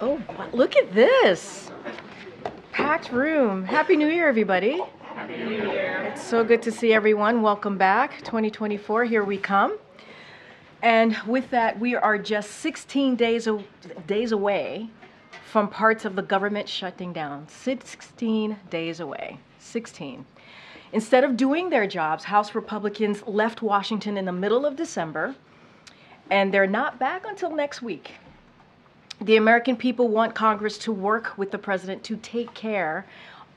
Oh, look at this. Packed room. Happy New Year, everybody. Happy New Year. It's so good to see everyone. Welcome back. 2024, here we come. And with that, we are just 16 days, days away from parts of the government shutting down. 16 days away. 16. Instead of doing their jobs, House Republicans left Washington in the middle of December, and they're not back until next week. The American people want Congress to work with the president to take care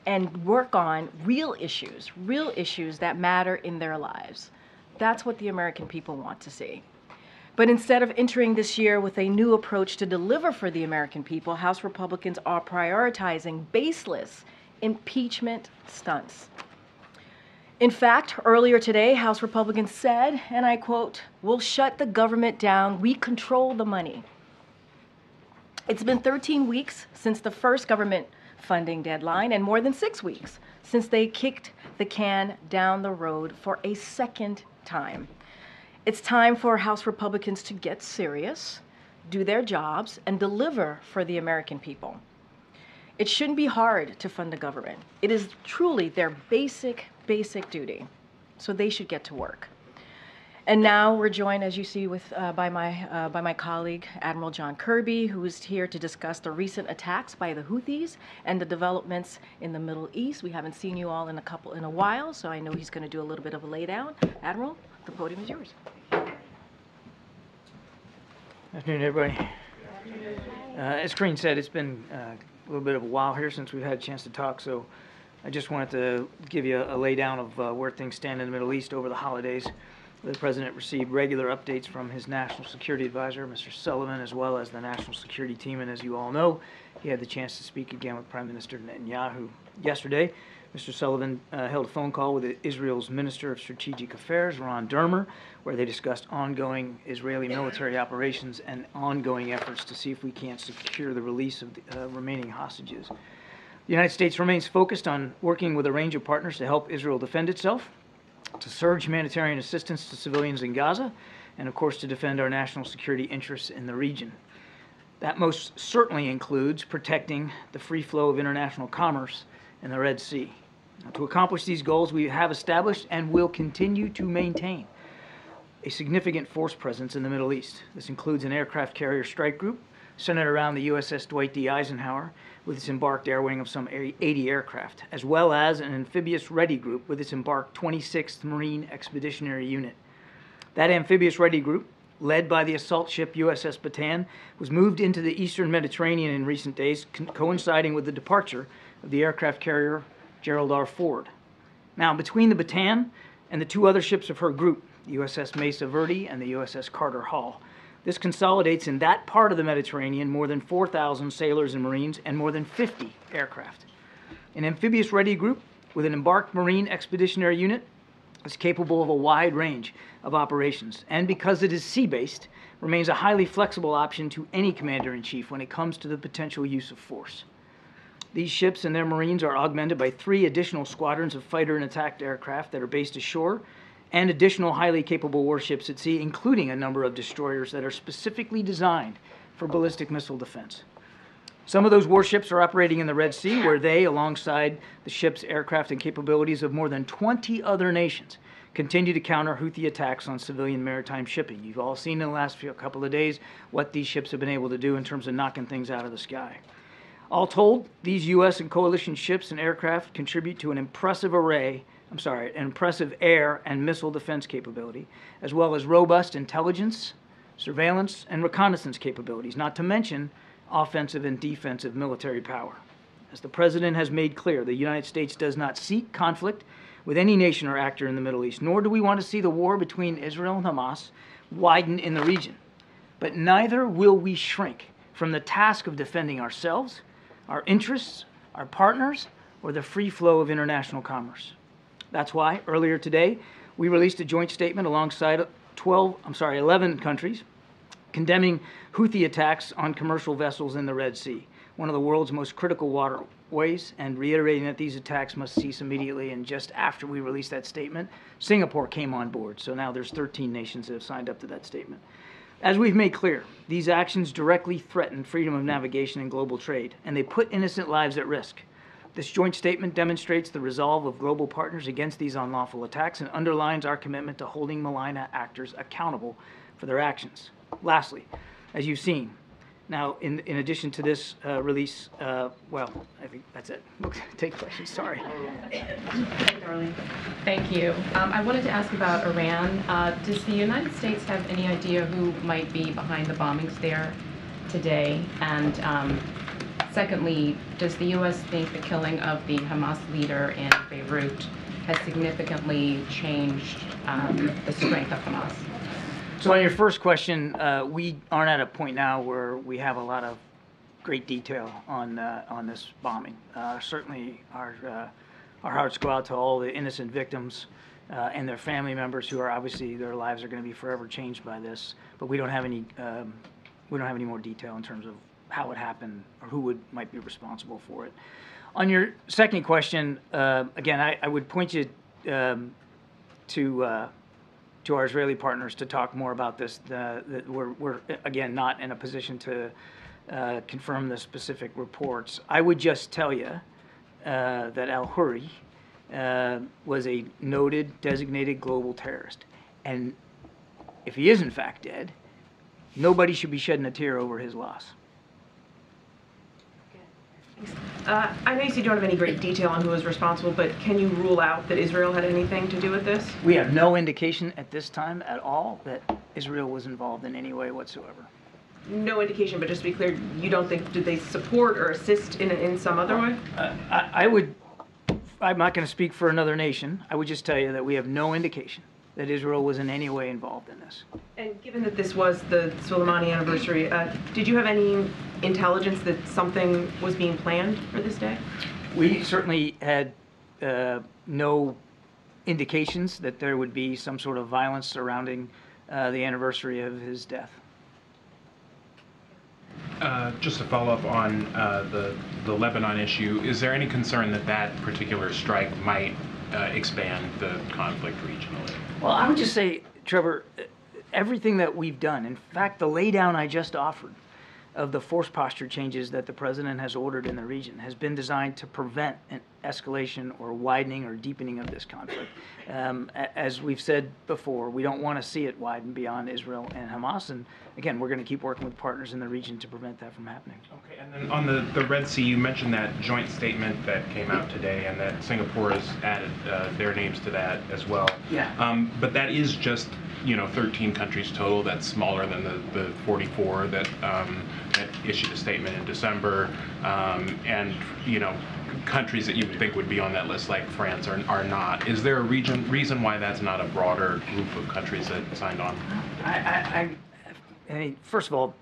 and work on real issues, real issues that matter in their lives. That's what the American people want to see. But instead of entering this year with a new approach to deliver for the American people, House Republicans are prioritizing baseless impeachment stunts. In fact, earlier today, House Republicans said, and I quote, We'll shut the government down. We control the money. It's been 13 weeks since the first government funding deadline and more than six weeks since they kicked the can down the road for a second time. It's time for House Republicans to get serious, do their jobs, and deliver for the American people. It shouldn't be hard to fund the government. It is truly their basic, basic duty. So they should get to work. And now we're joined, as you see, with uh, by my uh, by my colleague Admiral John Kirby, who is here to discuss the recent attacks by the Houthis and the developments in the Middle East. We haven't seen you all in a couple in a while, so I know he's going to do a little bit of a laydown. Admiral, the podium is yours. Good Afternoon, everybody. Uh, As Karine said, it's been uh, a little bit of a while here since we've had a chance to talk, so I just wanted to give you a laydown of uh, where things stand in the Middle East over the holidays. The President received regular updates from his National Security Advisor, Mr. Sullivan, as well as the National Security Team, and as you all know, he had the chance to speak again with Prime Minister Netanyahu yesterday. Mr. Sullivan uh, held a phone call with Israel's Minister of Strategic Affairs, Ron Dermer, where they discussed ongoing Israeli military operations and ongoing efforts to see if we can't secure the release of the uh, remaining hostages. The United States remains focused on working with a range of partners to help Israel defend itself, to surge humanitarian assistance to civilians in Gaza, and of course to defend our national security interests in the region. That most certainly includes protecting the free flow of international commerce in the Red Sea. Now, to accomplish these goals, we have established and will continue to maintain a significant force presence in the Middle East. This includes an aircraft carrier strike group centered around the USS Dwight D. Eisenhower with its embarked air wing of some 80 aircraft, as well as an amphibious ready group with its embarked 26th Marine Expeditionary Unit. That amphibious ready group, led by the assault ship USS Bataan, was moved into the eastern Mediterranean in recent days, co- coinciding with the departure of the aircraft carrier Gerald R. Ford. Now, between the Bataan and the two other ships of her group, the USS Mesa Verde and the USS Carter Hall, this consolidates in that part of the Mediterranean more than 4,000 sailors and Marines and more than 50 aircraft. An amphibious ready group with an embarked Marine Expeditionary Unit is capable of a wide range of operations, and because it is sea based, remains a highly flexible option to any commander in chief when it comes to the potential use of force. These ships and their Marines are augmented by three additional squadrons of fighter and attacked aircraft that are based ashore, and additional highly capable warships at sea, including a number of destroyers that are specifically designed for ballistic missile defense. Some of those warships are operating in the Red Sea, where they, alongside the ship's aircraft and capabilities of more than 20 other nations, continue to counter Houthi attacks on civilian maritime shipping. You've all seen in the last few, couple of days what these ships have been able to do in terms of knocking things out of the sky. All told, these U.S. and coalition ships and aircraft contribute to an impressive array, I'm sorry, an impressive air and missile defense capability, as well as robust intelligence, surveillance, and reconnaissance capabilities, not to mention offensive and defensive military power. As the President has made clear, the United States does not seek conflict with any nation or actor in the Middle East, nor do we want to see the war between Israel and Hamas widen in the region. But neither will we shrink from the task of defending ourselves, our interests, our partners, or the free flow of international commerce. That's why earlier today we released a joint statement alongside 12, I'm sorry, 11 countries condemning Houthi attacks on commercial vessels in the Red Sea, one of the world's most critical waterways, and reiterating that these attacks must cease immediately. And just after we released that statement, Singapore came on board. So now there's 13 nations that have signed up to that statement. As we've made clear, these actions directly threaten freedom of navigation and global trade, and they put innocent lives at risk. This joint statement demonstrates the resolve of global partners against these unlawful attacks and underlines our commitment to holding malign actors accountable for their actions. Lastly, as you've seen, now, in, in addition to this uh, release, uh, well, I think that's it. We'll take questions. Sorry. Thank you. Um, I wanted to ask about Iran. Uh, does the United States have any idea who might be behind the bombings there today? And um, secondly, does the U.S. think the killing of the Hamas leader in Beirut has significantly changed um, the strength of Hamas? So on your first question, uh, we aren't at a point now where we have a lot of great detail on uh, on this bombing. Uh, certainly, our uh, our hearts go out to all the innocent victims uh, and their family members who are obviously their lives are going to be forever changed by this. But we don't have any um, we don't have any more detail in terms of how it happened or who would might be responsible for it. On your second question, uh, again, I, I, would point you um, to to our Israeli partners to talk more about this. Uh, we're, we're, again, not in a position to uh, confirm the specific reports. I would just tell you uh, that al-Arouri uh, was a noted designated global terrorist. And if he is in fact dead, nobody should be shedding a tear over his loss. Uh, I know you said you don't have any great detail on who was responsible, but can you rule out that Israel had anything to do with this? We have no indication at this time at all that Israel was involved in any way whatsoever. No indication, but just to be clear, you don't think did they support or assist in in some other way? Uh, I, I would. I'm not going to speak for another nation. I would just tell you that we have no indication that Israel was in any way involved in this. And given that this was the Soleimani anniversary, uh, did you have any intelligence that something was being planned for this day? We certainly had uh, no indications that there would be some sort of violence surrounding uh, the anniversary of his death. Uh, just to follow up on uh, the the Lebanon issue, is there any concern that that particular strike might uh, expand the conflict regionally? Well, I would just say, Trevor, everything that we've done, in fact, the laydown I just offered of the force posture changes that the president has ordered in the region has been designed to prevent an escalation or widening or deepening of this conflict. Um, as we've said before, we don't want to see it widen beyond Israel and Hamas. And again, we're going to keep working with partners in the region to prevent that from happening. Okay, and then on the, the Red Sea, you mentioned that joint statement that came out today and that Singapore has added uh, their names to that as well. Yeah. Um, but that is just you know 13 countries total. That's smaller than the, the 44 that um, that issued a statement in December, um, and you know countries that you would think would be on that list, like France, are, are not. Is there a region reason why that's not a broader group of countries that signed on? I, I, I, I mean, first of all,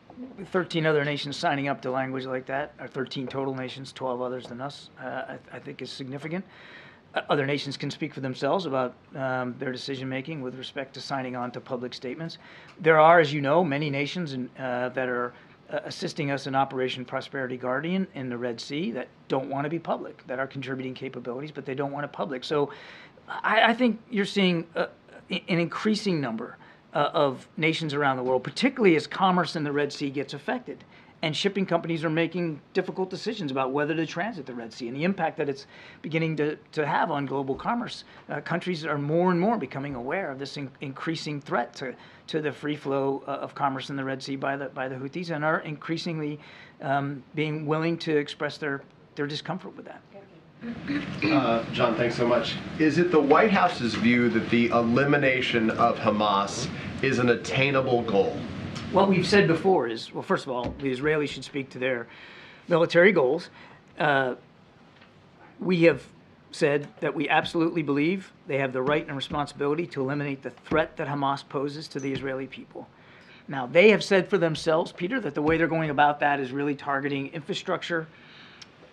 13 other nations signing up to language like that, or 13 total nations, 12 others than us, uh, I, I, think is significant. Uh, other nations can speak for themselves about um, their decision making with respect to signing on to public statements. There are, as you know, many nations in, uh, that are uh, assisting us in Operation Prosperity Guardian in the Red Sea that don't want to be public, that are contributing capabilities, but they don't want it public. So I, I think you're seeing uh, an increasing number uh, of nations around the world, particularly as commerce in the Red Sea gets affected and shipping companies are making difficult decisions about whether to transit the Red Sea and the impact that it's beginning to, to have on global commerce. Uh, countries are more and more becoming aware of this in- increasing threat to, to the free flow uh, of commerce in the Red Sea by the, by the Houthis and are increasingly um, being willing to express their, their discomfort with that. Uh, John, thanks so much. Is it the White House's view that the elimination of Hamas is an attainable goal? what we've said before is well, first of all, the Israelis should speak to their military goals. Uh, we have said that we absolutely believe they have the right and responsibility to eliminate the threat that Hamas poses to the Israeli people. Now, they have said for themselves, Peter, that the way they're going about that is really targeting infrastructure,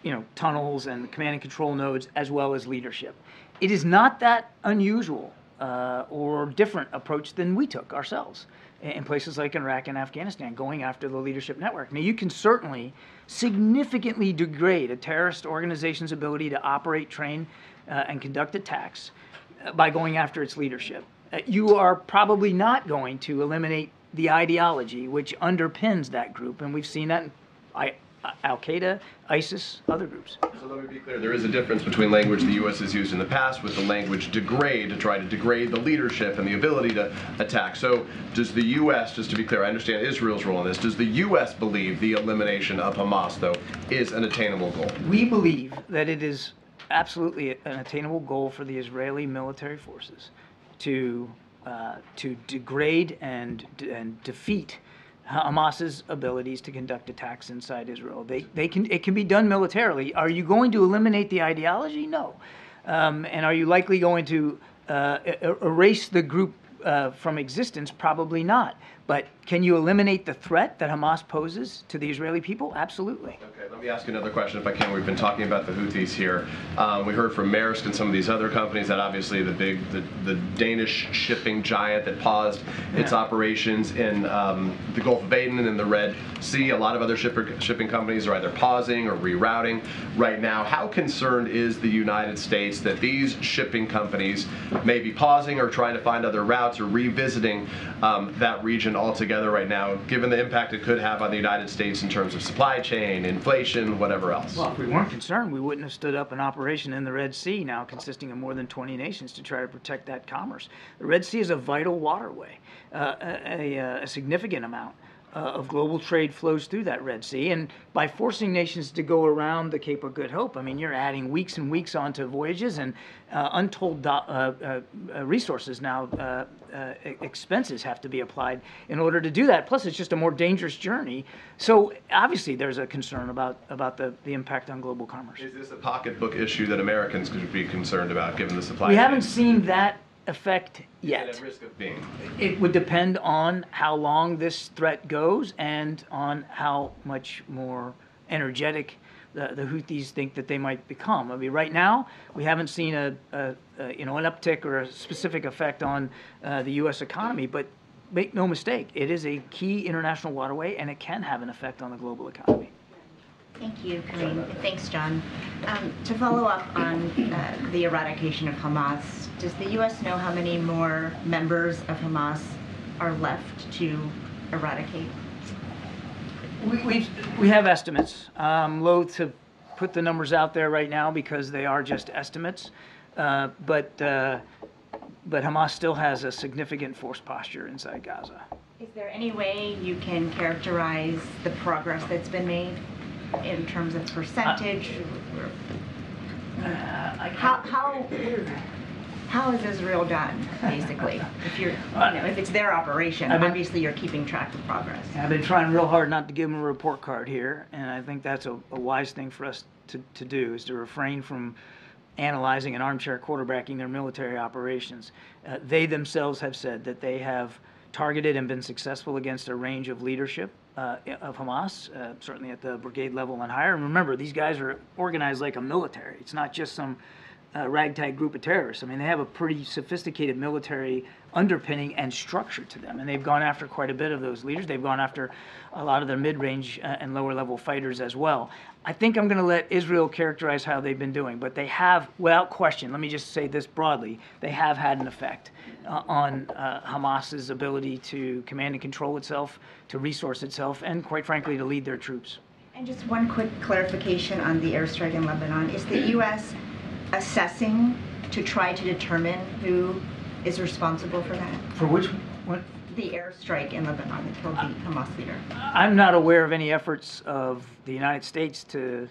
you know, tunnels and command and control nodes, as well as leadership. It is not that unusual uh, or different approach than we took ourselves in places like Iraq and Afghanistan, going after the leadership network. Now, you can certainly significantly degrade a terrorist organization's ability to operate, train, uh, and conduct attacks uh, by going after its leadership. Uh, you are probably not going to eliminate the ideology which underpins that group, and we've seen that in I, Al Qaeda, ISIS, other groups. So let me be clear, there is a difference between language the U.S. has used in the past with the language degrade to try to degrade the leadership and the ability to attack. So does the U.S., just to be clear, I understand Israel's role in this, does the U.S. believe the elimination of Hamas, though, is an attainable goal? We believe that it is absolutely an attainable goal for the Israeli military forces to uh, to degrade and and defeat Hamas's abilities to conduct attacks inside Israel. They they can it can be done militarily. Are you going to eliminate the ideology? No. Um, and are you likely going to uh, erase the group uh, from existence? Probably not. But can you eliminate the threat that Hamas poses to the Israeli people? Absolutely. Okay, let me ask you another question if I can. We've been talking about the Houthis here. Um, we heard from Maersk and some of these other companies that obviously the big, the, the Danish shipping giant that paused its operations in um, the Gulf of Aden and in the Red Sea. A lot of other shipper, shipping companies are either pausing or rerouting right now. How concerned is the United States that these shipping companies may be pausing or trying to find other routes or revisiting um, that region altogether right now, given the impact it could have on the United States in terms of supply chain, inflation, whatever else? Well, if we weren't concerned, we wouldn't have stood up an operation in the Red Sea now consisting of more than 20 nations to try to protect that commerce. The Red Sea is a vital waterway. Uh, a, a, a significant amount uh, of global trade flows through that Red Sea. And by forcing nations to go around the Cape of Good Hope, I mean, you're adding weeks and weeks onto voyages and uh, untold do- uh, uh, uh, resources now, uh, uh, e- expenses have to be applied in order to do that. Plus, it's just a more dangerous journey. So, obviously, there's a concern about, about the, the impact on global commerce. Is this a pocketbook issue that Americans could be concerned about, given the supply? We chain? haven't seen that effect Is it yet. At risk of being. It would depend on how long this threat goes and on how much more energetic the, the Houthis think that they might become. I mean, right now we haven't seen a, a, a you know an uptick or a specific effect on uh, the U.S. economy, but make no mistake, it is a key international waterway and it can have an effect on the global economy. Thank you, Karine. Thanks, John. Um, to follow up on uh, the eradication of Hamas, does the U.S. know how many more members of Hamas are left to eradicate? We, we, we have estimates. I'm loath to put the numbers out there right now because they are just estimates. Uh, but, uh, but Hamas still has a significant force posture inside Gaza. Is there any way you can characterize the progress that's been made in terms of percentage? How, how, how is Israel done, basically? If you're, you know, if it's their operation, I've been- obviously you're keeping track of progress. I've been trying real hard not to give them a report card here, and I think that's a, a wise thing for us to, to do is to refrain from analyzing and armchair quarterbacking their military operations. Uh, they themselves have said that they have targeted and been successful against a range of leadership uh, of Hamas, uh, certainly at the brigade level and higher. And remember, these guys are organized like a military. It's not just some uh, ragtag group of terrorists. I mean, they have a pretty sophisticated military underpinning and structure to them, and they've gone after quite a bit of those leaders. They've gone after a lot of their mid-range uh, and lower-level fighters as well. I think I'm going to let Israel characterize how they've been doing, but they have, without question, let me just say this broadly, they have had an effect uh, on uh, Hamas's ability to command and control itself, to resource itself, and quite frankly, to lead their troops. And just one quick clarification on the airstrike in Lebanon. Is the U.S. assessing to try to determine who is responsible for that? For which one? The airstrike in Lebanon that killed the Hamas leader. I'm not aware of any efforts of the United States to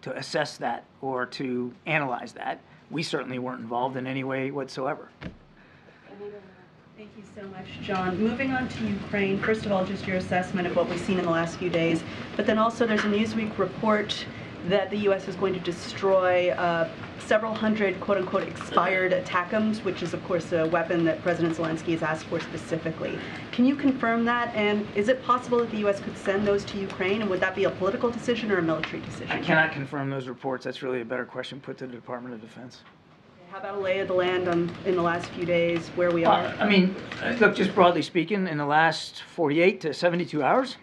to assess that or to analyze that. We certainly weren't involved in any way whatsoever. Thank you so much, John. Moving on to Ukraine, first of all, just your assessment of what we've seen in the last few days, but then also there's a Newsweek report that the U.S. is going to destroy uh, several hundred quote-unquote expired ATACMs, which is of course a weapon that President Zelensky has asked for specifically. Can you confirm that? And is it possible that the U.S. could send those to Ukraine? And would that be a political decision or a military decision? I cannot confirm those reports. That's really a better question put to the Department of Defense. How about a lay of the land on, in the last few days, where we are? Uh, I mean, look, just broadly speaking, in the last 48 to 72 hours,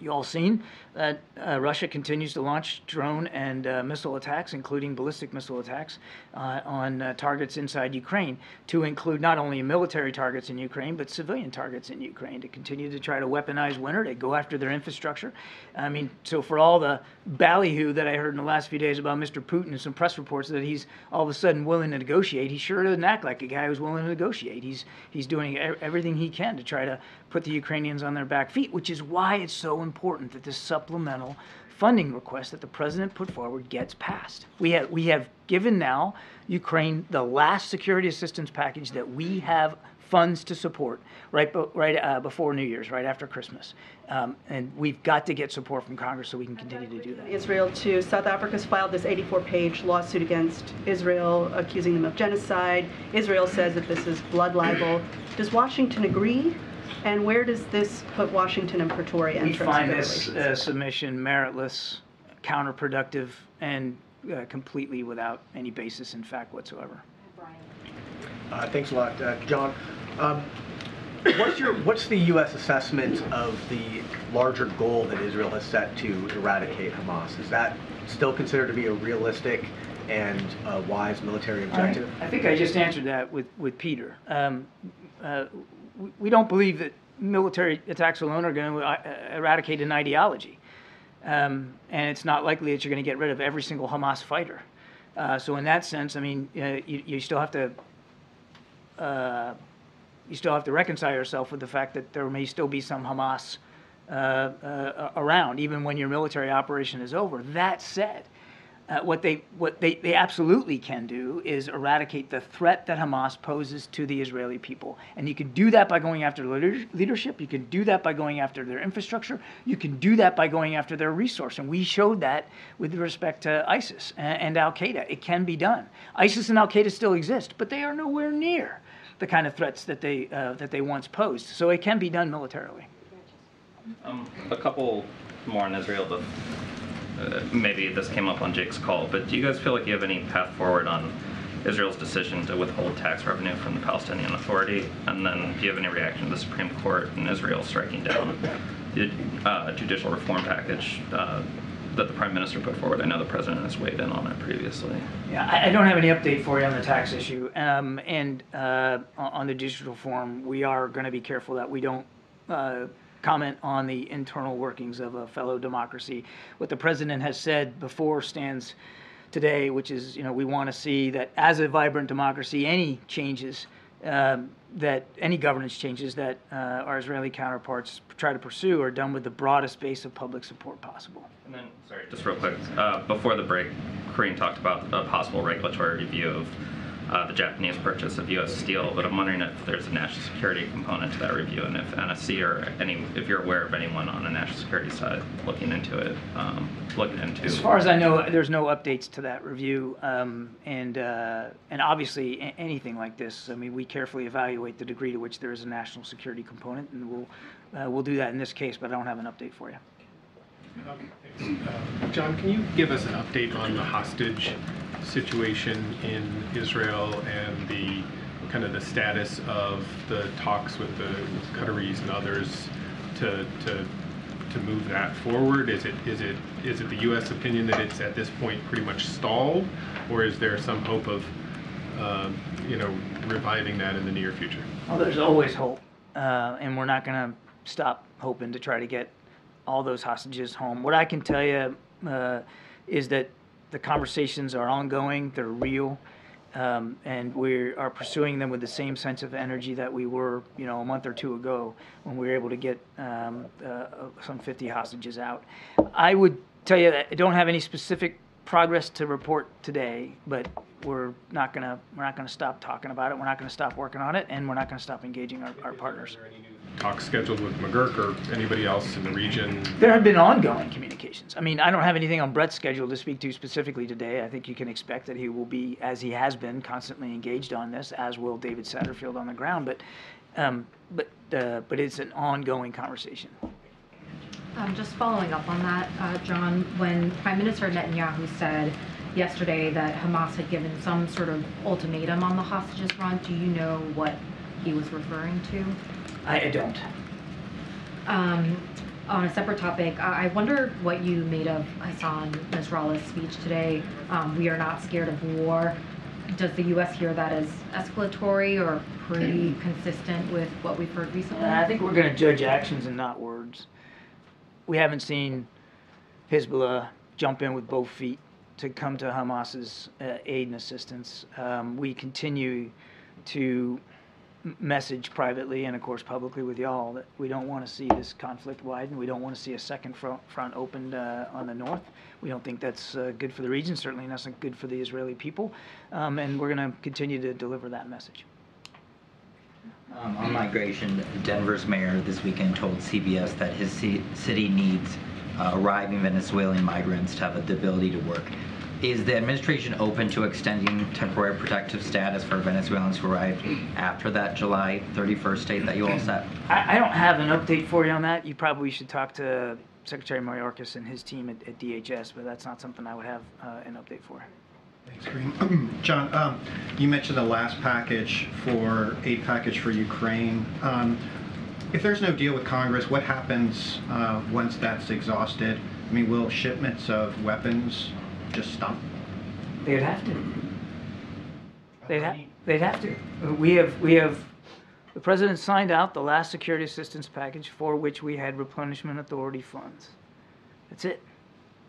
you all seen that uh, Russia continues to launch drone and uh, missile attacks, including ballistic missile attacks, uh, on uh, targets inside Ukraine, to include not only military targets in Ukraine, but civilian targets in Ukraine, to continue to try to weaponize winter, to go after their infrastructure. I mean, so for all the ballyhoo that I heard in the last few days about Mr. Putin and some press reports that he's all of a sudden willing to negotiate, he sure doesn't act like a guy who's willing to negotiate. He's, he's doing everything he can to try to put the Ukrainians on their back feet, which is why it's so important that this supplemental funding request that the president put forward gets passed. We have we have given now Ukraine the last security assistance package that we have funds to support right right uh, before New Year's, right after Christmas, um, and we've got to get support from Congress so we can continue to do that. Israel too. South Africa's filed this 84-page lawsuit against Israel, accusing them of genocide. Israel says that this is blood libel. Does Washington agree? And where does this put Washington and Pretoria in We terms find of their this relations? uh, submission meritless, counterproductive, and uh, completely without any basis in fact whatsoever. Uh, Thanks a lot, uh, John. Um, What's your, what's the U.S. assessment of the larger goal that Israel has set to eradicate Hamas? Is that still considered to be a realistic and uh, wise military objective? I think I just answered that with, with Peter. Um, uh, we- don't believe that military attacks alone are going to eradicate an ideology. Um, and it's not likely that you're going to get rid of every single Hamas fighter. Uh, so in that sense, I mean, uh, you, you still have to uh, you still have to reconcile yourself with the fact that there may still be some Hamas uh, uh, around, even when your military operation is over. That said, uh, what they what they, they absolutely can do is eradicate the threat that Hamas poses to the Israeli people, and you can do that by going after leadership. You can do that by going after their infrastructure. You can do that by going after their resource, and we showed that with respect to ISIS and, and Al Qaeda. It can be done. ISIS and Al Qaeda still exist, but they are nowhere near the kind of threats that they uh, that they once posed. So it can be done militarily. Um, a couple more on Israel. The, uh, maybe this came up on Jake's call, but do you guys feel like you have any path forward on Israel's decision to withhold tax revenue from the Palestinian Authority? And then do you have any reaction to the Supreme Court in Israel striking down the uh, judicial reform package uh, that the Prime Minister put forward? I know the President has weighed in on it previously. Yeah, I, don't have any update for you on the tax issue. Um, and uh, on the judicial reform, we are going to be careful that we don't uh, comment on the internal workings of a fellow democracy. What the president has said before stands today, which is, you know, we want to see that as a vibrant democracy, any changes um, that any governance changes that uh, our Israeli counterparts try to pursue are done with the broadest base of public support possible. And then, sorry, just real quick, uh, before the break, Karine talked about a possible regulatory review of uh, the Japanese purchase of U.S. steel, but I'm wondering if there's a national security component to that review, and if NSC or any, if you're aware of anyone on the national security side looking into it, um, looking into. As far as I know, there's no updates to that review, um, and uh, and obviously a- anything like this, I mean, we carefully evaluate the degree to which there is a national security component, and we'll uh, we'll do that in this case, but I don't have an update for you. Uh, John, can you give us an update on the hostage situation in Israel and the kind of the status of the talks with the Qataris and others to to to move that forward? Is it is it is it the U.S. opinion that it's at this point pretty much stalled, or is there some hope of um, you know reviving that in the near future? Well, there's always hope, uh, and we're not going to stop hoping to try to get all those hostages home. What I can tell you uh, is that the conversations are ongoing, they're real, um, and we are pursuing them with the same sense of energy that we were, you know, a month or two ago when we were able to get um, uh, some 50 hostages out. I would tell you that I don't have any specific progress to report today, but we're not gonna we're not gonna stop talking about it. We're not gonna stop working on it, and we're not gonna stop engaging our, our partners. Talks scheduled with McGurk or anybody else in the region? There have been ongoing communications. I mean, I don't have anything on Brett's schedule to speak to specifically today. I think you can expect that he will be, as he has been, constantly engaged on this, as will David Satterfield on the ground. But, um, but, uh, but it's an ongoing conversation. Um, just following up on that, uh, John, when Prime Minister Netanyahu said yesterday that Hamas had given some sort of ultimatum on the hostages front, do you know what he was referring to? I, I don't. Um, on a separate topic, I I wonder what you made of Hassan Nasrallah's speech today. Um, we are not scared of war. Does the U.S. hear that as escalatory or pretty consistent with what we've heard recently? I think we're going to judge actions and not words. We haven't seen Hezbollah jump in with both feet to come to Hamas's uh, aid and assistance. Um, we continue to message privately and, of course, publicly with y'all that we don't want to see this conflict widen. We don't want to see a second front, front opened uh, on the north. We don't think that's uh, good for the region, certainly not good for the Israeli people. Um, and we're going to continue to deliver that message. Um, on migration, Denver's mayor this weekend told CBS that his ci- city needs uh, arriving Venezuelan migrants to have the ability to work. Is the administration open to extending temporary protective status for Venezuelans who arrived after that July 31st date that you all set? I, I don't have an update for you on that. You probably should talk to Secretary Mayorkas and his team at, at DHS, but that's not something I would have uh, an update for. Thanks, Green. John, um, you mentioned the last package for aid package for Ukraine. Um, if there's no deal with Congress, what happens uh, once that's exhausted? I mean, will shipments of weapons just stop? They'd have to. They'd, ha- they'd have to. We have, we have, the president signed out the last security assistance package for which we had replenishment authority funds. That's it.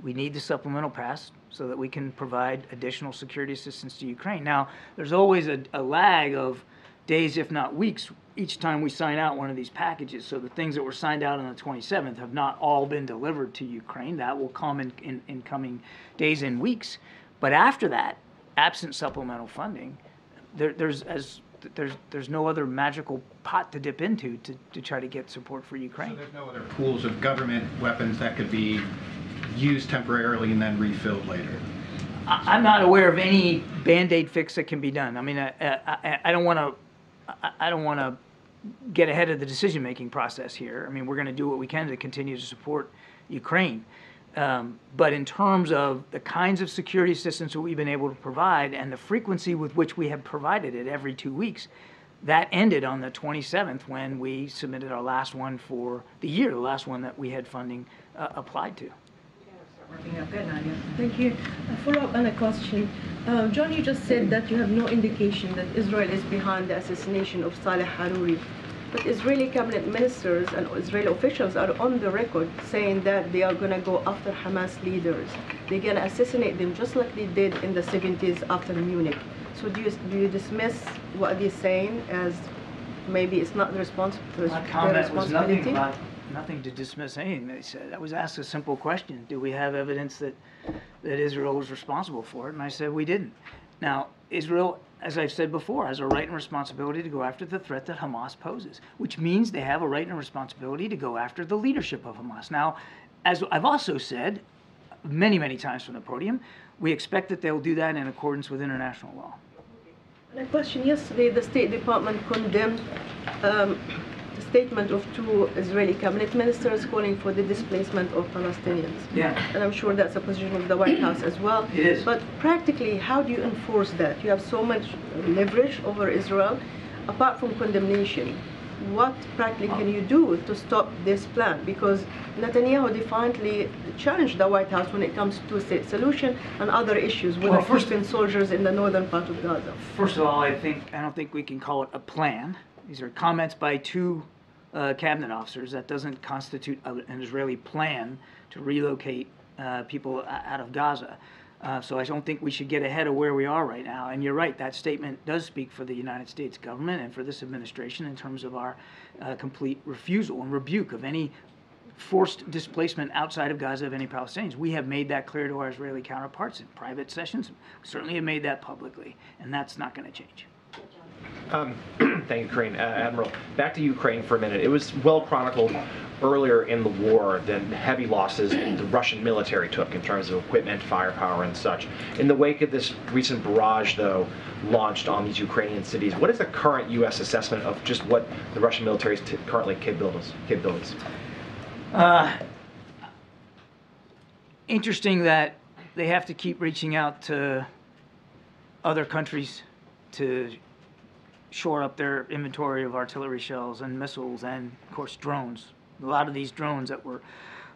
We need the supplemental pass so that we can provide additional security assistance to Ukraine. Now, there's always a, a lag of days, if not weeks, each time we sign out one of these packages. So the things that were signed out on the 27th have not all been delivered to Ukraine. That will come in, in, in coming days and weeks. But after that, absent supplemental funding, there, there's as there's there's no other magical pot to dip into to, to try to get support for So Ukraine. there's no other pools of government weapons that could be used temporarily and then refilled later? I- I'm not aware of any Band-Aid fix that can be done. I mean, I, I, I don't want to, I- I don't want to get ahead of the decision-making process here. I mean, we're going to do what we can to continue to support Ukraine. Um, but in terms of the kinds of security assistance that we've been able to provide and the frequency with which we have provided it every two weeks, that ended on the 27th when we submitted our last one for the year, the last one that we had funding uh, applied to. Thank you. A follow-up on a question. Uh, John, you just said that you have no indication that Israel is behind the assassination of Saleh Arouri. But Israeli cabinet ministers and Israeli officials are on the record saying that they are going to go after Hamas leaders. They're going to assassinate them just like they did in the 70s after Munich. So do you, do you dismiss what they're saying as maybe it's not the respons- My their comment was nothing about, nothing to dismiss anything they said. I was asked a simple question, do we have evidence that, that Israel was responsible for it? And I said we didn't. Now, Israel, as I've said before, has a right and responsibility to go after the threat that Hamas poses, which means they have a right and responsibility to go after the leadership of Hamas. Now, as I've also said many, many times from the podium, we expect that they'll do that in accordance with international law. A question, yesterday the State Department condemned um, statement of two Israeli cabinet ministers calling for the displacement of Palestinians. Yeah. And I'm sure that's a position of the White House as well. It is. But practically, how do you enforce that? You have so much leverage over Israel. Apart from condemnation, what practically can you do to stop this plan? Because Netanyahu defiantly challenged the White House when it comes to state solution and other issues with Well, the first- soldiers in the northern part of Gaza. First of all, I think I don't think we can call it a plan. These are comments by two uh, cabinet officers. That doesn't constitute a, an Israeli plan to relocate uh, people out of Gaza. Uh, so I don't think we should get ahead of where we are right now. And you're right, that statement does speak for the United States government and for this administration in terms of our uh, complete refusal and rebuke of any forced displacement outside of Gaza of any Palestinians. We have made that clear to our Israeli counterparts in private sessions. We certainly have made that publicly, and that's not going to change. Um, thank you, Karine. Uh, Admiral, back to Ukraine for a minute. It was well chronicled earlier in the war the heavy losses the Russian military took in terms of equipment, firepower, and such. In the wake of this recent barrage, though, launched on these Ukrainian cities, what is the current U.S. assessment of just what the Russian military's t- currently capabilities? Uh, interesting that they have to keep reaching out to other countries to shore up their inventory of artillery shells and missiles and, of course, drones. A lot of these drones that were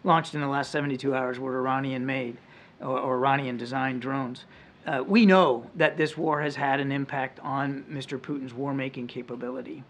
launched in the last 72 hours were Iranian made or, or Iranian designed drones. Uh, we know that this war has had an impact on Mr. Putin's war making capability,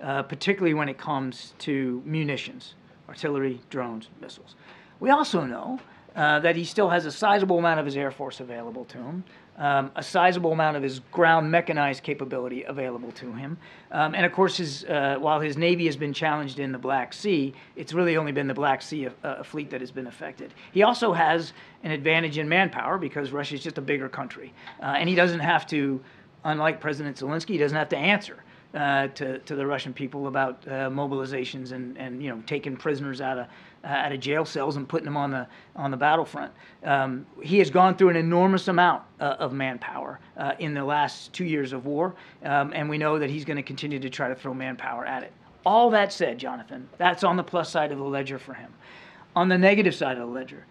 uh, particularly when it comes to munitions, artillery, drones, missiles. We also know uh, that he still has a sizable amount of his Air Force available to him, um, a sizable amount of his ground mechanized capability available to him. Um, and of course, his, uh, while his Navy has been challenged in the Black Sea, it's really only been the Black Sea uh, fleet that has been affected. He also has an advantage in manpower because Russia is just a bigger country. Uh, and he doesn't have to, unlike President Zelensky, he doesn't have to answer. Uh, to, to the Russian people about uh, mobilizations and, and you know taking prisoners out of uh, out of jail cells and putting them on the on the battlefront. Um, he has gone through an enormous amount uh, of manpower uh, in the last two years of war, um, and we know that he's going to continue to try to throw manpower at it. All that said, Jonathan, that's on the plus side of the ledger for him. On the negative side of the ledger,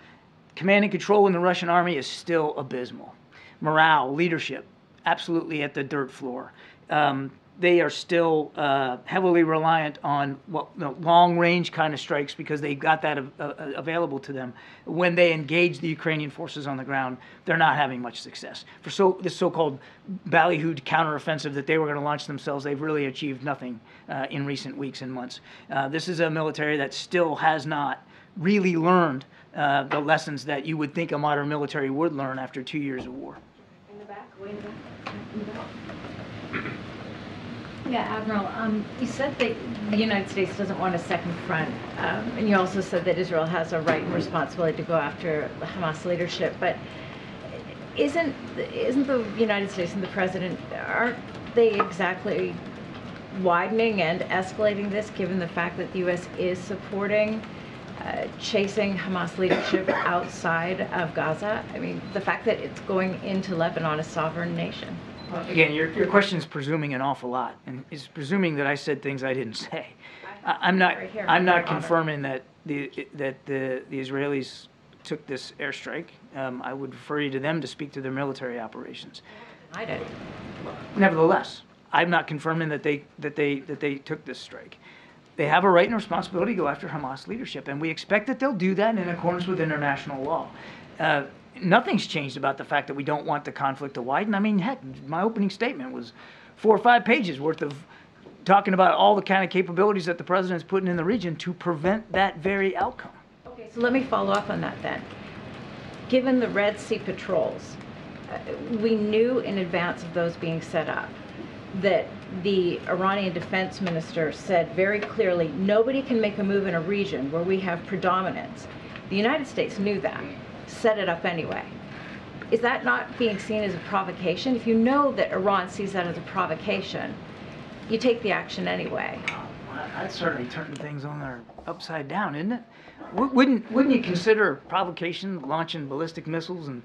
command and control in the Russian army is still abysmal. Morale, leadership, absolutely at the dirt floor. Um, they are still uh, heavily reliant on you know, long range kind of strikes because they've got that av- uh, available to them. When they engage the Ukrainian forces on the ground, they're not having much success. For so this so-called ballyhooed counteroffensive that they were going to launch themselves, they've really achieved nothing uh, in recent weeks and months. Uh, this is a military that still has not really learned uh, the lessons that you would think a modern military would learn after two years of war. In the back, way in the back. In the back. Yeah, Admiral, um, you said that the United States doesn't want a second front, um, and you also said that Israel has a right and responsibility to go after Hamas leadership. But isn't isn't the United States and the president aren't they exactly widening and escalating this, given the fact that the U.S. is supporting uh, chasing Hamas leadership outside of Gaza? I mean, the fact that it's going into Lebanon, a sovereign nation. Again, your, your question is presuming an awful lot, and is presuming that I said things I didn't say. I, I'm not, Right here, I'm not confirming that the, that the, the Israelis took this airstrike. Um, I would refer you to them to speak to their military operations. I did. Nevertheless, I'm not confirming that they, that they, that they took this strike. They have a right and responsibility to go after Hamas leadership, and we expect that they'll do that in accordance with international law. Uh, nothing's changed about the fact that we don't want the conflict to widen. I mean, heck, my opening statement was four or five pages worth of talking about all the kind of capabilities that the president's putting in the region to prevent that very outcome. Okay, so let me follow up on that then. Given the Red Sea patrols, uh, we knew in advance of those being set up that the Iranian defense minister said very clearly, nobody can make a move in a region where we have predominance. The United States knew that, set it up anyway. Is that not being seen as a provocation? If you know that Iran sees that as a provocation, you take the action anyway. That's certainly turning things on their upside down, isn't it? Wou- Wouldn't wouldn't you consider provocation launching ballistic missiles and,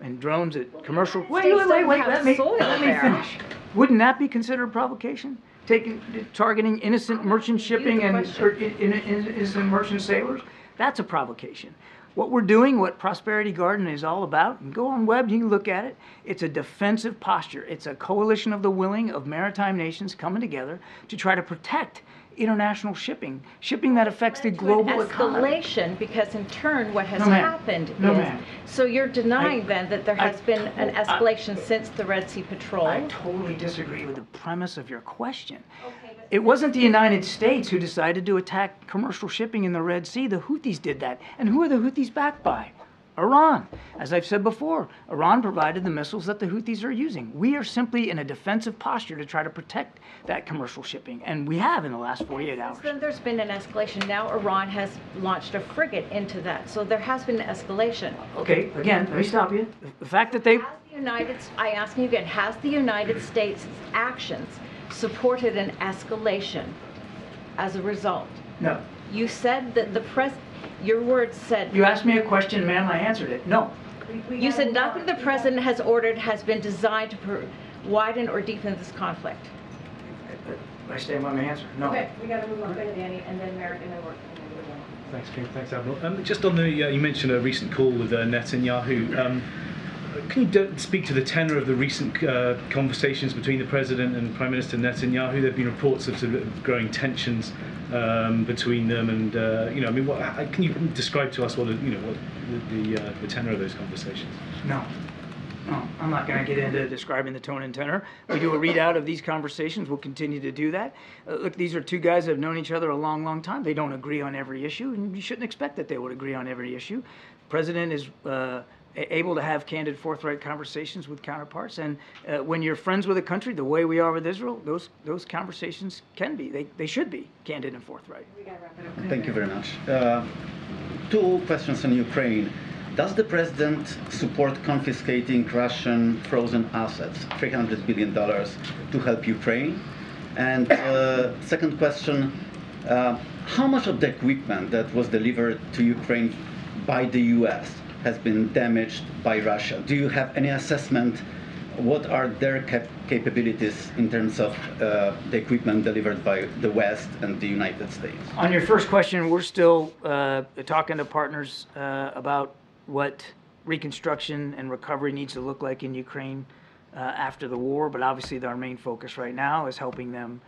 and drones at commercial? Wait, wait, wait, wait. Let me let me finish. Wouldn't that be considered provocation? Taking targeting innocent merchant shipping and or er, in, in, in- innocent merchant sailors? That's a provocation. What we're doing, what Prosperity Guardian is all about, and go on web, you can look at it. It's a defensive posture. It's a coalition of the willing of maritime nations coming together to try to protect international shipping, shipping that affects the global economy. escalation because in turn what has No, happened No, is so you're denying I- then that there I has been an to- I- escalation since the Red Sea patrol. I totally disagree with the premise of your question. It wasn't the United States who decided to attack commercial shipping in the Red Sea. The Houthis did that. And who are the Houthis backed by? Iran. As I've said before, Iran provided the missiles that the Houthis are using. We are simply in a defensive posture to try to protect that commercial shipping, and we have in the last 48 hours. Then there's been an escalation. Now Iran has launched a frigate into that. So there has been an escalation. Okay, again, let me stop you. The fact that they Has the United, I ask you again, has the United States' actions supported an escalation as a result? no. You said that the press, your words said. You asked me a question, ma'am. I answered it. No. You said nothing the president has ordered has been designed to per- widen or deepen this conflict. I stand by my answer. No. Okay, we gotta move on. Go ahead, Annie, and then Merrick, and then we're. Thanks, Kim. Thanks, Admiral. Um, just on the, uh, you mentioned a recent call with uh, Netanyahu. Um, can you speak to the tenor of the recent uh, conversations between the president and Prime Minister Netanyahu? There have been reports of, sort of growing tensions um, between them, and uh, you know, I mean, what, can you describe to us what the, you know what the the, uh, the tenor of those conversations? No. No, I'm not going to get into describing the tone and tenor. We do a readout of these conversations. We'll continue to do that. Uh, look, these are two guys that have known each other a long, long time. They don't agree on every issue, and you shouldn't expect that they would agree on every issue. President is uh, able to have candid, forthright conversations with counterparts, and uh, when you're friends with a country, the way we are with Israel, those those conversations can be, they, they should be candid and forthright. Thank you very much. Uh, two questions on Ukraine. Does the president support confiscating Russian frozen assets, $300 billion, to help Ukraine? And uh, second question, uh, how much of the equipment that was delivered to Ukraine by the US has been damaged by Russia? Do you have any assessment? What are their cap- capabilities in terms of uh, the equipment delivered by the West and the United States? On your first question, we're still uh, talking to partners uh, about what reconstruction and recovery needs to look like in Ukraine uh, after the war, but obviously our main focus right now is helping them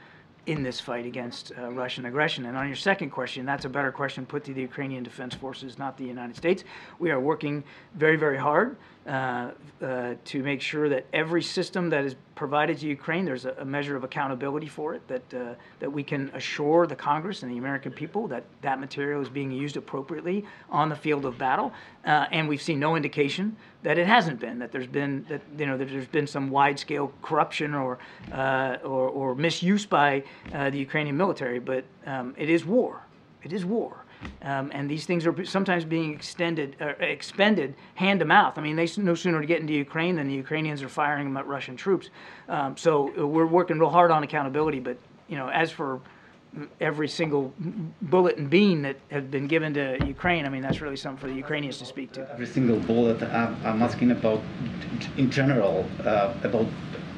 in this fight against uh, Russian aggression. And on your second question, that's a better question put to the Ukrainian Defense Forces, not the United States. We are working very, very hard uh, uh, to make sure that every system that is provided to Ukraine, there's a, a measure of accountability for it, that, uh, that we can assure the Congress and the American people that that material is being used appropriately on the field of battle. Uh, and we've seen no indication that it hasn't been, that there's been, that, you know, that there's been some wide-scale corruption or, uh, or, or misuse by the Ukrainian military. But um, it is war. It is war. Um, and these things are sometimes being extended, uh, expended hand to mouth. I mean, they no sooner get into Ukraine than the Ukrainians are firing them at Russian troops. Um, so uh, we're working real hard on accountability. But you know, as for mm, every single bullet and bean that have been given to Ukraine, I mean, that's really something for the Ukrainians to speak to. Every single bullet, I'm asking about, in general, uh, about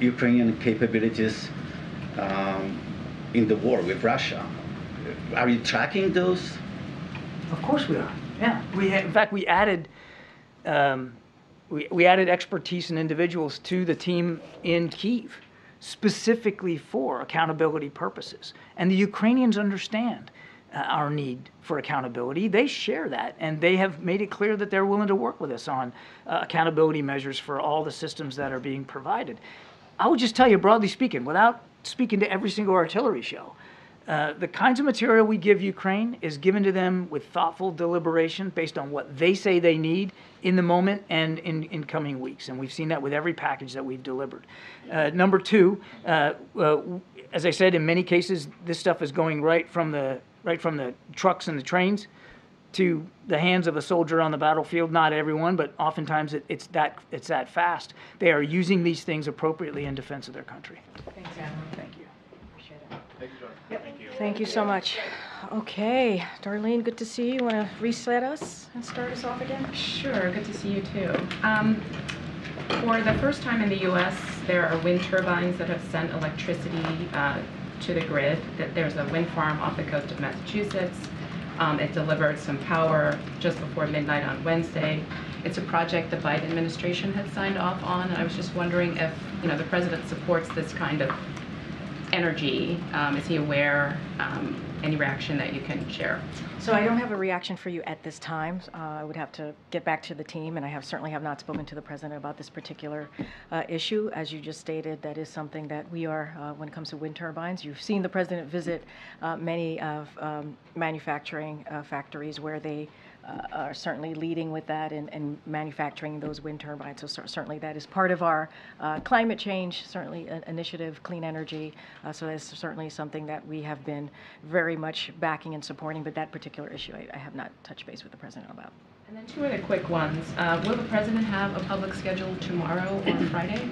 Ukrainian capabilities um, in the war with Russia. Are you tracking those? Of course we are. Yeah. We in fact we added um, we, we added expertise and individuals to the team in Kiev specifically for accountability purposes. And the Ukrainians understand uh, our need for accountability. They share that, and they have made it clear that they're willing to work with us on uh, accountability measures for all the systems that are being provided. I would just tell you, broadly speaking, without speaking to every single artillery shell, uh, the kinds of material we give Ukraine is given to them with thoughtful deliberation based on what they say they need in the moment and in, in coming weeks. And we've seen that with every package that we've delivered. Uh, number two, uh, uh, as I said, in many cases, this stuff is going right from the right from the trucks and the trains to the hands of a soldier on the battlefield. Not everyone, but oftentimes it, it's that it's that fast. They are using these things appropriately in defense of their country. Thanks, Admiral. Thank you. Thank you so much. Okay, Darlene, good to see you. Want to reset us and start us off again? Sure, good to see you too. Um, for the first time in the U.S., there are wind turbines that have sent electricity uh, to the grid. That There's a wind farm off the coast of Massachusetts. Um, it delivered some power just before midnight on Wednesday. It's a project the Biden administration had signed off on, and I was just wondering if, you know, the president supports this kind of energy. Um, is he aware? Um, any reaction that you can share? So I don't have a reaction for you at this time. Uh, I would have to get back to the team, and I have certainly have not spoken to the president about this particular uh, issue. As you just stated, that is something that we are, uh, when it comes to wind turbines. You've seen the president visit uh, many of um, manufacturing uh, factories where they are certainly leading with that and, and manufacturing those wind turbines. So cer- certainly that is part of our uh, climate change, certainly an initiative, clean energy. Uh, so that's certainly something that we have been very much backing and supporting. But that particular issue, I, I have not touched base with the president about. And then two other quick ones. Uh, will the president have a public schedule tomorrow or Friday?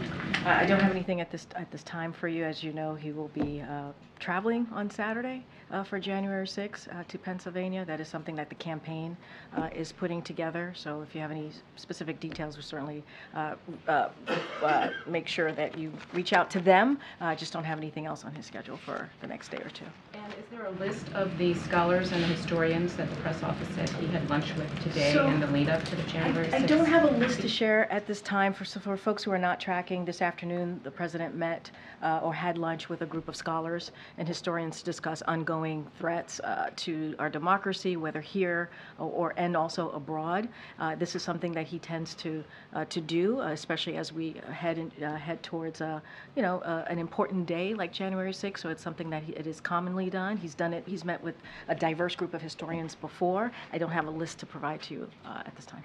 Uh, I don't have anything at this at this time for you. As you know, he will be uh, traveling on Saturday uh, for January 6th uh, to Pennsylvania. That is something that the campaign uh, is putting together. So if you have any specific details, we certainly uh, uh, uh, make sure that you reach out to them. I just don't have anything else on his schedule for the next day or two. And is there a list of the scholars and the historians that the press office said he had lunch with today So, and the lead up to the January 6th? I don't have a list to share at this time. For, so for folks who are not tracking, this afternoon, the president met uh, or had lunch with a group of scholars and historians to discuss ongoing threats uh, to our democracy, whether here or, or and also abroad. Uh, this is something that he tends to uh, to do, uh, especially as we head in, uh, head towards uh, you know uh, an important day like January 6th. So it's something that he, it is commonly done. He's done it. He's met with a diverse group of historians before. I don't have a list to provide to you uh, at this time.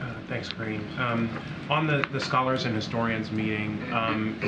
Uh, Thanks, Karine. Um, On the, the scholars and historians meeting, um,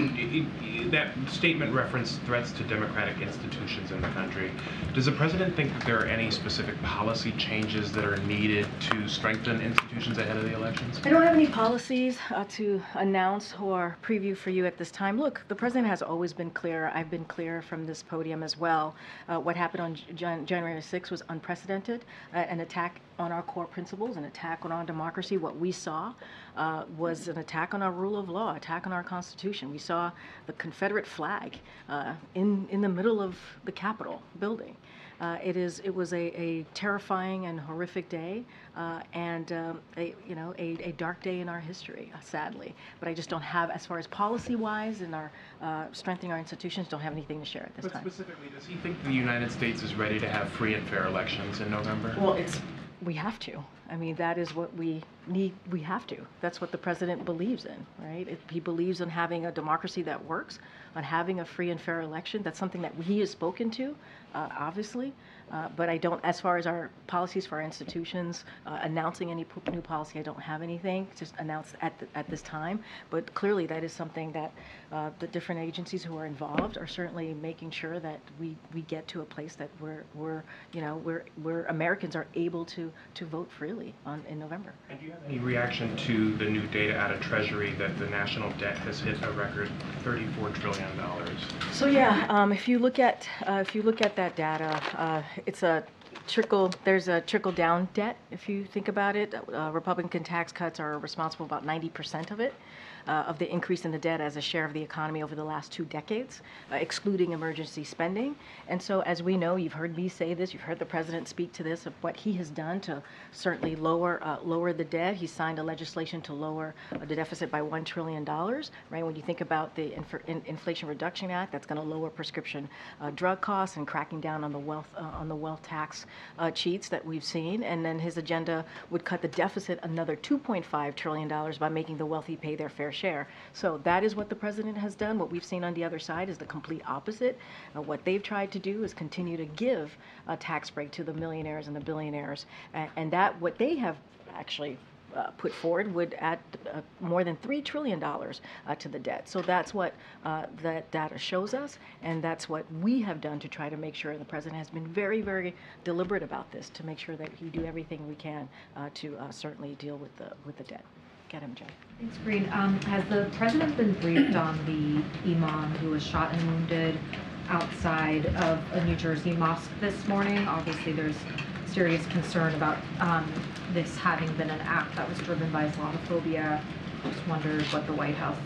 that statement referenced threats to democratic institutions in the country. Does the president think that there are any specific policy changes that are needed to strengthen institutions ahead of the elections? I don't have any policies uh, to announce or preview for you at this time. Look, the president has always been clear. I've been clear from this podium as well. Uh, what happened on Jan- January 6th was unprecedented, uh, an attack on our core principles, an attack on our democracy. What we saw uh, was an attack on our rule of law, attack on our Constitution. We saw the Confederate flag uh, in in the middle of the Capitol building. Uh, it is. It was a, a terrifying and horrific day, uh, and um, a you know a, a dark day in our history, uh, sadly. But I just don't have, as far as policy-wise and our uh, strengthening our institutions, don't have anything to share at this But time. specifically, does he think the United States is ready to have free and fair elections in November? Well, it's we have to. I mean, that is what we need. We have to. That's what the president believes in, right? He believes in having a democracy that works, on having a free and fair election. That's something that he has spoken to, uh, obviously. Uh, but I don't, as far as our policies for our institutions, uh, announcing any p- new policy, I don't have anything just announced at, the, at this time. But clearly, that is something that uh, the different agencies who are involved are certainly making sure that we, we get to a place that we're, we're you know, where, where Americans are able to, to vote freely on, in November. And do you have any reaction to the new data out of Treasury that the national debt has hit a record $34 trillion? So yeah, um, if you look at uh, if you look at that data, uh, it's a trickle. There's a trickle down debt. If you think about it, uh, Republican tax cuts are responsible about 90% of it. Uh, of the increase in the debt as a share of the economy over the last two decades, uh, excluding emergency spending. And so, as we know, you've heard me say this, you've heard the president speak to this of what he has done to certainly lower uh, lower the debt. He signed a legislation to lower uh, the deficit by one trillion dollars. Right when you think about the Inf- in- Inflation Reduction Act, that's going to lower prescription uh, drug costs and cracking down on the wealth uh, on the wealth tax cheats that we've seen. And then his agenda would cut the deficit another 2.5 trillion dollars by making the wealthy pay their fair share. So that is what the president has done. What we've seen on the other side is the complete opposite. Uh, what they've tried to do is continue to give a tax break to the millionaires and the billionaires, and, and that what they have actually uh, put forward would add uh, more than $3 trillion uh, to the debt. So that's what uh, that data shows us, and that's what we have done to try to make sure the president has been very, very deliberate about this to make sure that we do everything we can uh, to uh, certainly deal with the, with the debt. Get him, Jay. Thanks, Green. Um, has the president been briefed on the imam who was shot and wounded outside of a New Jersey mosque this morning? Obviously, there's serious concern about um, this having been an act that was driven by Islamophobia. Just wondered what the White House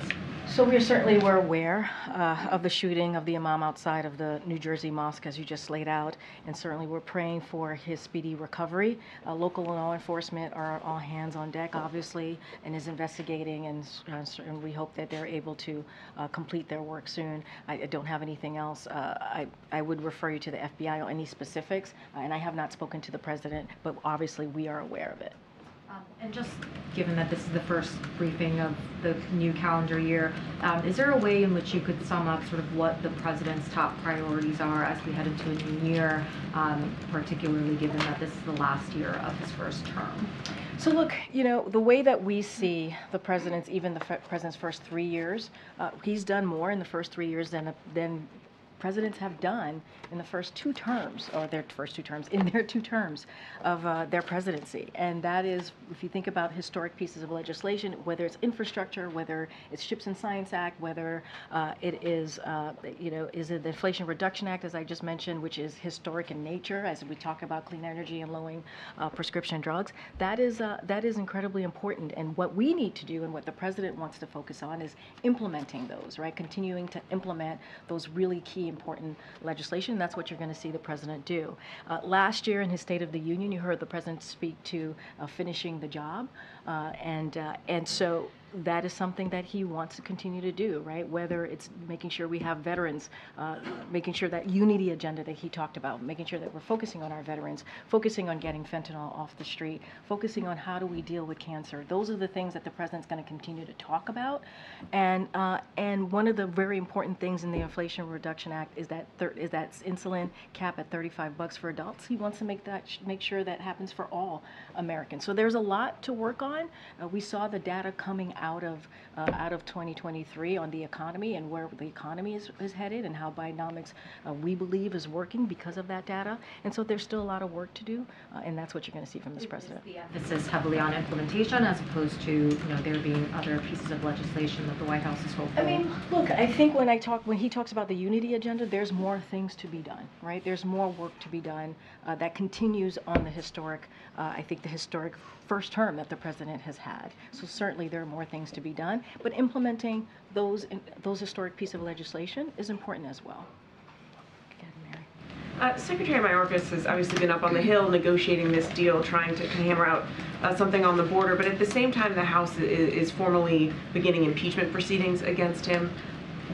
So we certainly were aware uh, of the shooting of the imam outside of the New Jersey mosque, as you just laid out, and certainly we're praying for his speedy recovery. Uh, local law enforcement are all hands on deck, obviously, and is investigating, and, uh, and we hope that they're able to uh, complete their work soon. I, I don't have anything else. Uh, I, I would refer you to the FBI on any specifics, and I have not spoken to the president, but obviously we are aware of it. Um, And just given that this is the first briefing of the new calendar year, um, is there a way in which you could sum up sort of what the president's top priorities are as we head into a new year, um, particularly given that this is the last year of his first term? So look, you know, the way that we see the president's, even the president's first three years, uh, he's done more in the first three years than than presidents have done in the first two terms, or their first two terms, in their two terms of uh, their presidency. And that is, if you think about historic pieces of legislation, whether it's infrastructure, whether it's CHIPS and Science Act, whether uh, it is, uh, you know, is it the Inflation Reduction Act, as I just mentioned, which is historic in nature, as we talk about clean energy and lowering uh, prescription drugs, that is, uh, that is incredibly important. And what we need to do and what the president wants to focus on is implementing those, right? Continuing to implement those really key important legislation. That's what you're going to see the president do. Uh, last year in his State of the Union, you heard the president speak to uh, finishing the job, uh, and uh, and so that is something that he wants to continue to do, right? Whether it's making sure we have veterans, uh, making sure that unity agenda that he talked about, making sure that we're focusing on our veterans, focusing on getting fentanyl off the street, focusing on how do we deal with cancer. Those are the things that the president's going to continue to talk about. And uh, and one of the very important things in the Inflation Reduction Act is that thir- is that insulin cap at 35 bucks for adults. He wants to make that make sure that happens for all Americans. So there's a lot to work on. Uh, we saw the data coming out of uh, out of 2023 on the economy and where the economy is, is headed and how Bidenomics uh, we believe is working because of that data. And so there's still a lot of work to do, uh, and that's what you're going to see from this president. emphasis heavily on implementation as opposed to, you know, there being other pieces of legislation that the White House is hopeful. I mean, look, I think when I talk, when he talks about the unity agenda, there's more things to be done, right? There's more work to be done uh, that continues on the historic, uh, I think the historic first term that the president has had. So certainly there are more things to be done, but implementing those those historic piece of legislation is important as well. Uh, Secretary Mayorkas has obviously been up on the Hill negotiating this deal, trying to hammer out uh, something on the border, but at the same time, the House is, is formally beginning impeachment proceedings against him.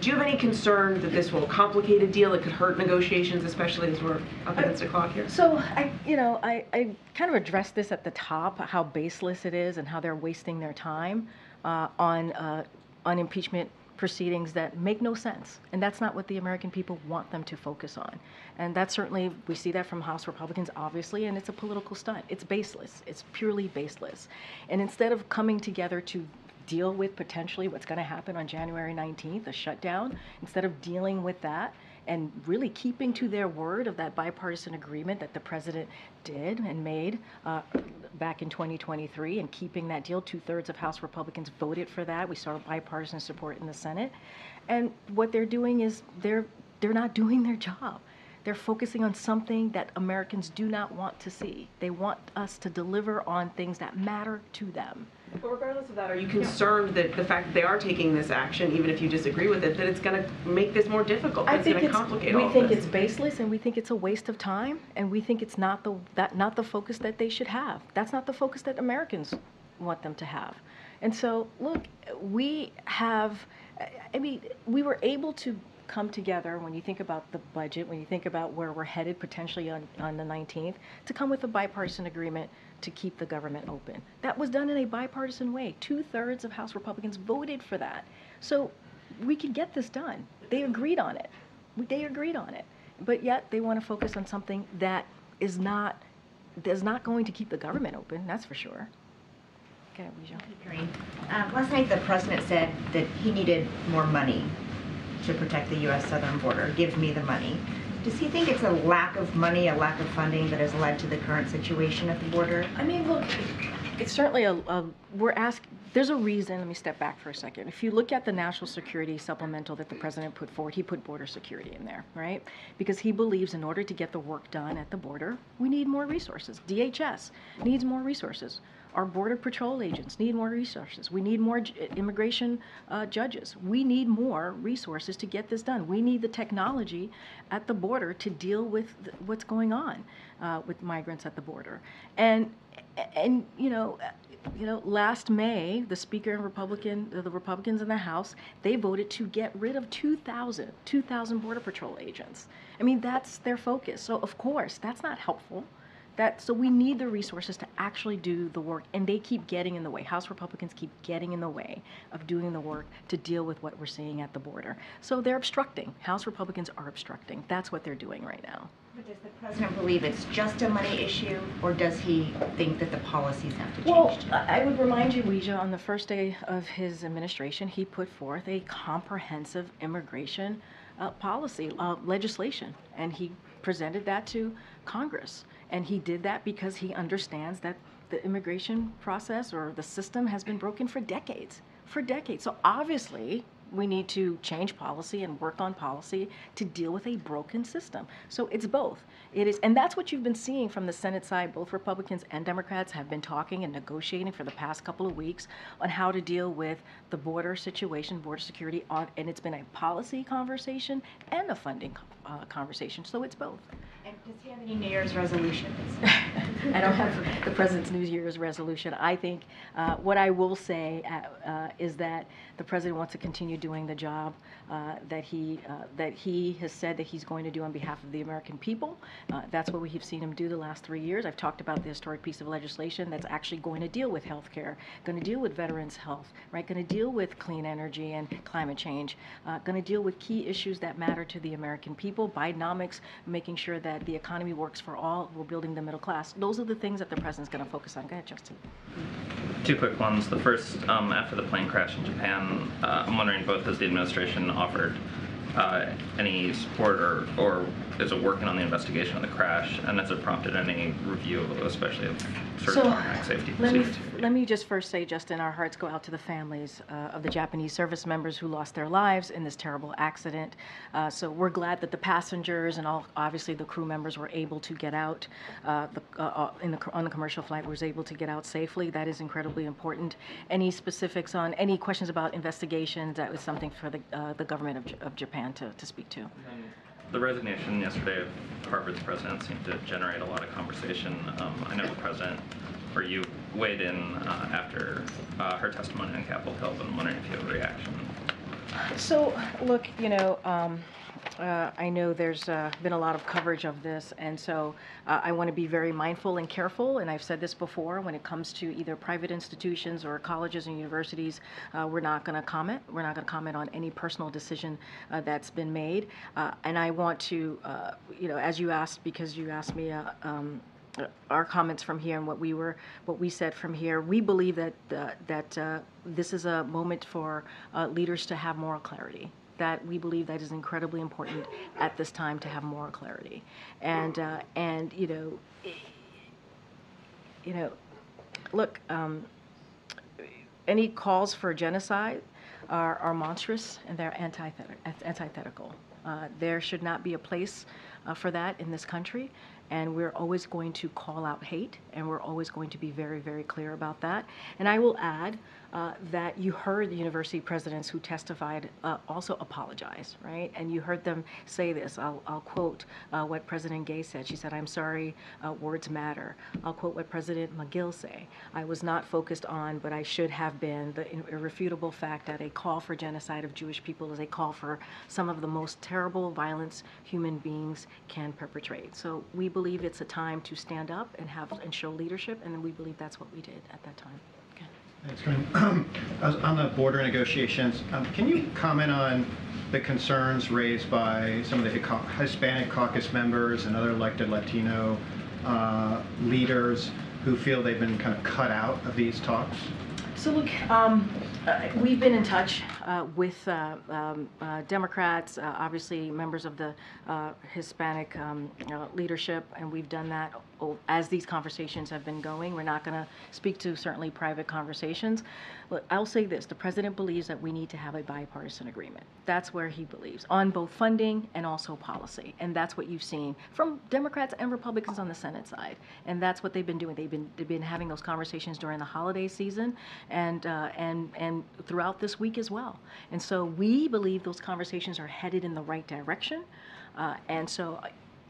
Do you have any concern that this will complicate a deal? It could hurt negotiations, especially as we're up against the clock here? So I, you know, I, I kind of addressed this at the top, how baseless it is and how they're wasting their time uh, on uh, on impeachment proceedings that make no sense. And that's not what the American people want them to focus on. And that's certainly, we see that from House Republicans, obviously, and it's a political stunt. It's baseless. It's purely baseless. And instead of coming together to deal with potentially what's going to happen on January 19th, a shutdown, instead of dealing with that and really keeping to their word of that bipartisan agreement that the president did and made uh, back in 2023 and keeping that deal. Two thirds of House Republicans voted for that. We saw bipartisan support in the Senate. And what they're doing is they're they're not doing their job. They're focusing on something that Americans do not want to see. They want us to deliver on things that matter to them. But regardless of that, are you concerned that the fact that they are taking this action, even if you disagree with it, that it's going to make this more difficult? I It's think going to it's, complicate we think this? it's baseless and we think it's a waste of time and we think it's not the that not the focus that they should have. That's not the focus that Americans want them to have. And so, look, we have I mean, we were able to come together when you think about the budget, when you think about where we're headed potentially on, on the 19th, to come with a bipartisan agreement to keep the government open. That was done in a bipartisan way. Two thirds of House Republicans voted for that. So we could get this done. They agreed on it. They agreed on it. But yet they want to focus on something that is not, is not going to keep the government open, that's for sure. Okay, Weijia. Uh, Last night, the president said that he needed more money to protect the U.S. southern border. Give me the money. Does he think it's a lack of money, a lack of funding that has led to the current situation at the border? I mean, look, it's certainly a, a we're asked there's a reason let me step back for a second if you look at the national security supplemental that the president put forward he put border security in there right because he believes in order to get the work done at the border we need more resources dhs needs more resources our border patrol agents need more resources. We need more j- immigration uh, judges. We need more resources to get this done. We need the technology at the border to deal with th- what's going on uh, with migrants at the border. And and you know you know last may the speaker and republican the republicans in the house they voted to get rid of 2000 2000 border patrol agents. I mean that's their focus. So of course that's not helpful that so we need the resources to actually do the work and they keep getting in the way. House republicans keep getting in the way of doing the work to deal with what we're seeing at the border. So they're obstructing. House republicans are obstructing. That's what they're doing right now. But does the president believe it's just a money issue, or does he think that the policies have to change? Well, I would remind you, Weijia, on the first day of his administration, he put forth a comprehensive immigration uh, policy uh, legislation, and he presented that to Congress. And he did that because he understands that the immigration process or the system has been broken for decades, for decades. So obviously, we need to change policy and work on policy to deal with a broken system. So it's both. It is, and that's what you've been seeing from the Senate side. Both Republicans and Democrats have been talking and negotiating for the past couple of weeks on how to deal with the border situation, border security, on, and it's been a policy conversation and a funding uh, conversation. So it's both. Does he have any New Year's resolutions? I don't have the president's New Year's resolution. I think uh, what I will say uh, uh, is that the president wants to continue doing the job uh, that he uh, that he has said that he's going to do on behalf of the American people. Uh, that's what we've seen him do the last three years. I've talked about the historic piece of legislation that's actually going to deal with health care, going to deal with veterans' health, right? Going to deal with clean energy and climate change, going to deal with key issues that matter to the American people. Bidenomics, making sure that the economy works for all. We're building the middle class. Those are the things that the president's going to focus on. Go ahead, Justin. Two quick ones. The first, um, after the plane crash in Japan, uh, I'm wondering both has the administration offered uh, any support or, or is it working on the investigation of the crash? And has it prompted any review, especially of certain So, tarmac safety Let me, procedures? let me just first say, Justin, our hearts go out to the families uh, of the Japanese service members who lost their lives in this terrible accident. Uh, so we're glad that the passengers and all, obviously the crew members were able to get out. Uh, the, uh, uh, in the, on the commercial flight was able to get out safely. That is incredibly important. Any specifics on any questions about investigations? That was something for the uh, the government of, J- of Japan to, to speak to. The resignation yesterday of Harvard's president seemed to generate a lot of conversation. Um, I know the president, or you, weighed in uh, after uh, her testimony on Capitol Hill, but I'm wondering if you have a reaction. So, look, you know, um, uh, I know there's uh, been a lot of coverage of this, and so uh, I want to be very mindful and careful. And I've said this before when it comes to either private institutions or colleges and universities, uh, we're not going to comment. We're not going to comment on any personal decision uh, that's been made. Uh, and I want to, you know, as you asked, because you asked me. Um, our comments from here and what we were, what we said from here. We believe that that this is a moment for leaders to have moral clarity. That we believe that is incredibly important at this time to have moral clarity, and uh, and you know, you know, look, um, any calls for genocide are, are monstrous and they're antithetical. antithetical. Uh, there should not be a place uh, for that in this country, and we're always going to call out hate, and we're always going to be very, very clear about that. And I will add uh, that you heard the university presidents who testified uh, also apologize, right? And you heard them say this. I'll, I'll quote uh, what President Gay said. She said, "I'm sorry, uh, words matter." I'll quote what President Magill say. I was not focused on, but I should have been, the irrefutable fact that a call for genocide of Jewish people is a call for some of the most terrible violence human beings can perpetrate. So we believe it's a time to stand up and have and show leadership, and we believe that's what we did at that time. Thanks. As- On the border negotiations, um, can you comment on the concerns raised by some of the Hispanic caucus members and other elected Latino uh, leaders who feel they've been kind of cut out of these talks? So look, um, uh, we've been in touch uh, with uh, um, uh, Democrats, uh, obviously members of the uh, Hispanic um, leadership, and we've done that as these conversations have been going. We're not going to speak to certainly private conversations. Look, I'll say this: the president believes that we need to have a bipartisan agreement. That's where he believes on both funding and also policy, and that's what you've seen from Democrats and Republicans on the Senate side, and that's what they've been doing. They've been they've been having those conversations during the holiday season and uh, and and throughout this week as well. And so we believe those conversations are headed in the right direction. Uh, and so.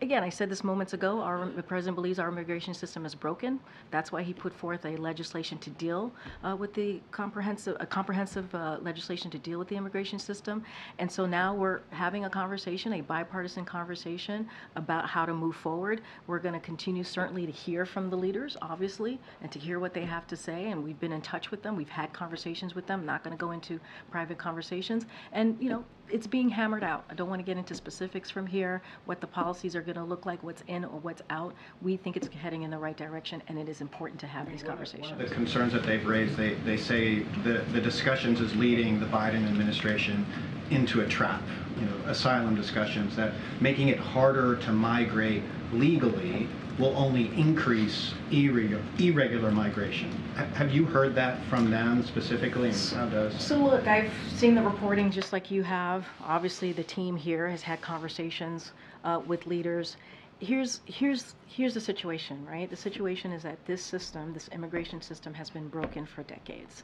Again, I said this moments ago. Our the president believes our immigration system is broken. That's why he put forth a legislation to deal uh, with the comprehensive, a comprehensive uh, legislation to deal with the immigration system. And so now we're having a conversation, a bipartisan conversation about how to move forward. We're going to continue certainly to hear from the leaders, obviously, and to hear what they have to say. And we've been in touch with them. We've had conversations with them. Not going to go into private conversations. And you know, it's being hammered out. I don't want to get into specifics from here, what the policies are going to look like, what's in or what's out. We think it's heading in the right direction, and it is important to have these conversations. The concerns that they've raised, they, they say the, the discussions is leading the Biden administration into a trap you know, asylum discussions, that making it harder to migrate legally will only increase irregular, migration. Ha- Have you heard that from them specifically, and how does? So look, I've seen the reporting just like you have. Obviously, the team here has had conversations uh, with leaders. Here's here's here's the situation, right? The situation is that this system, this immigration system, has been broken for decades,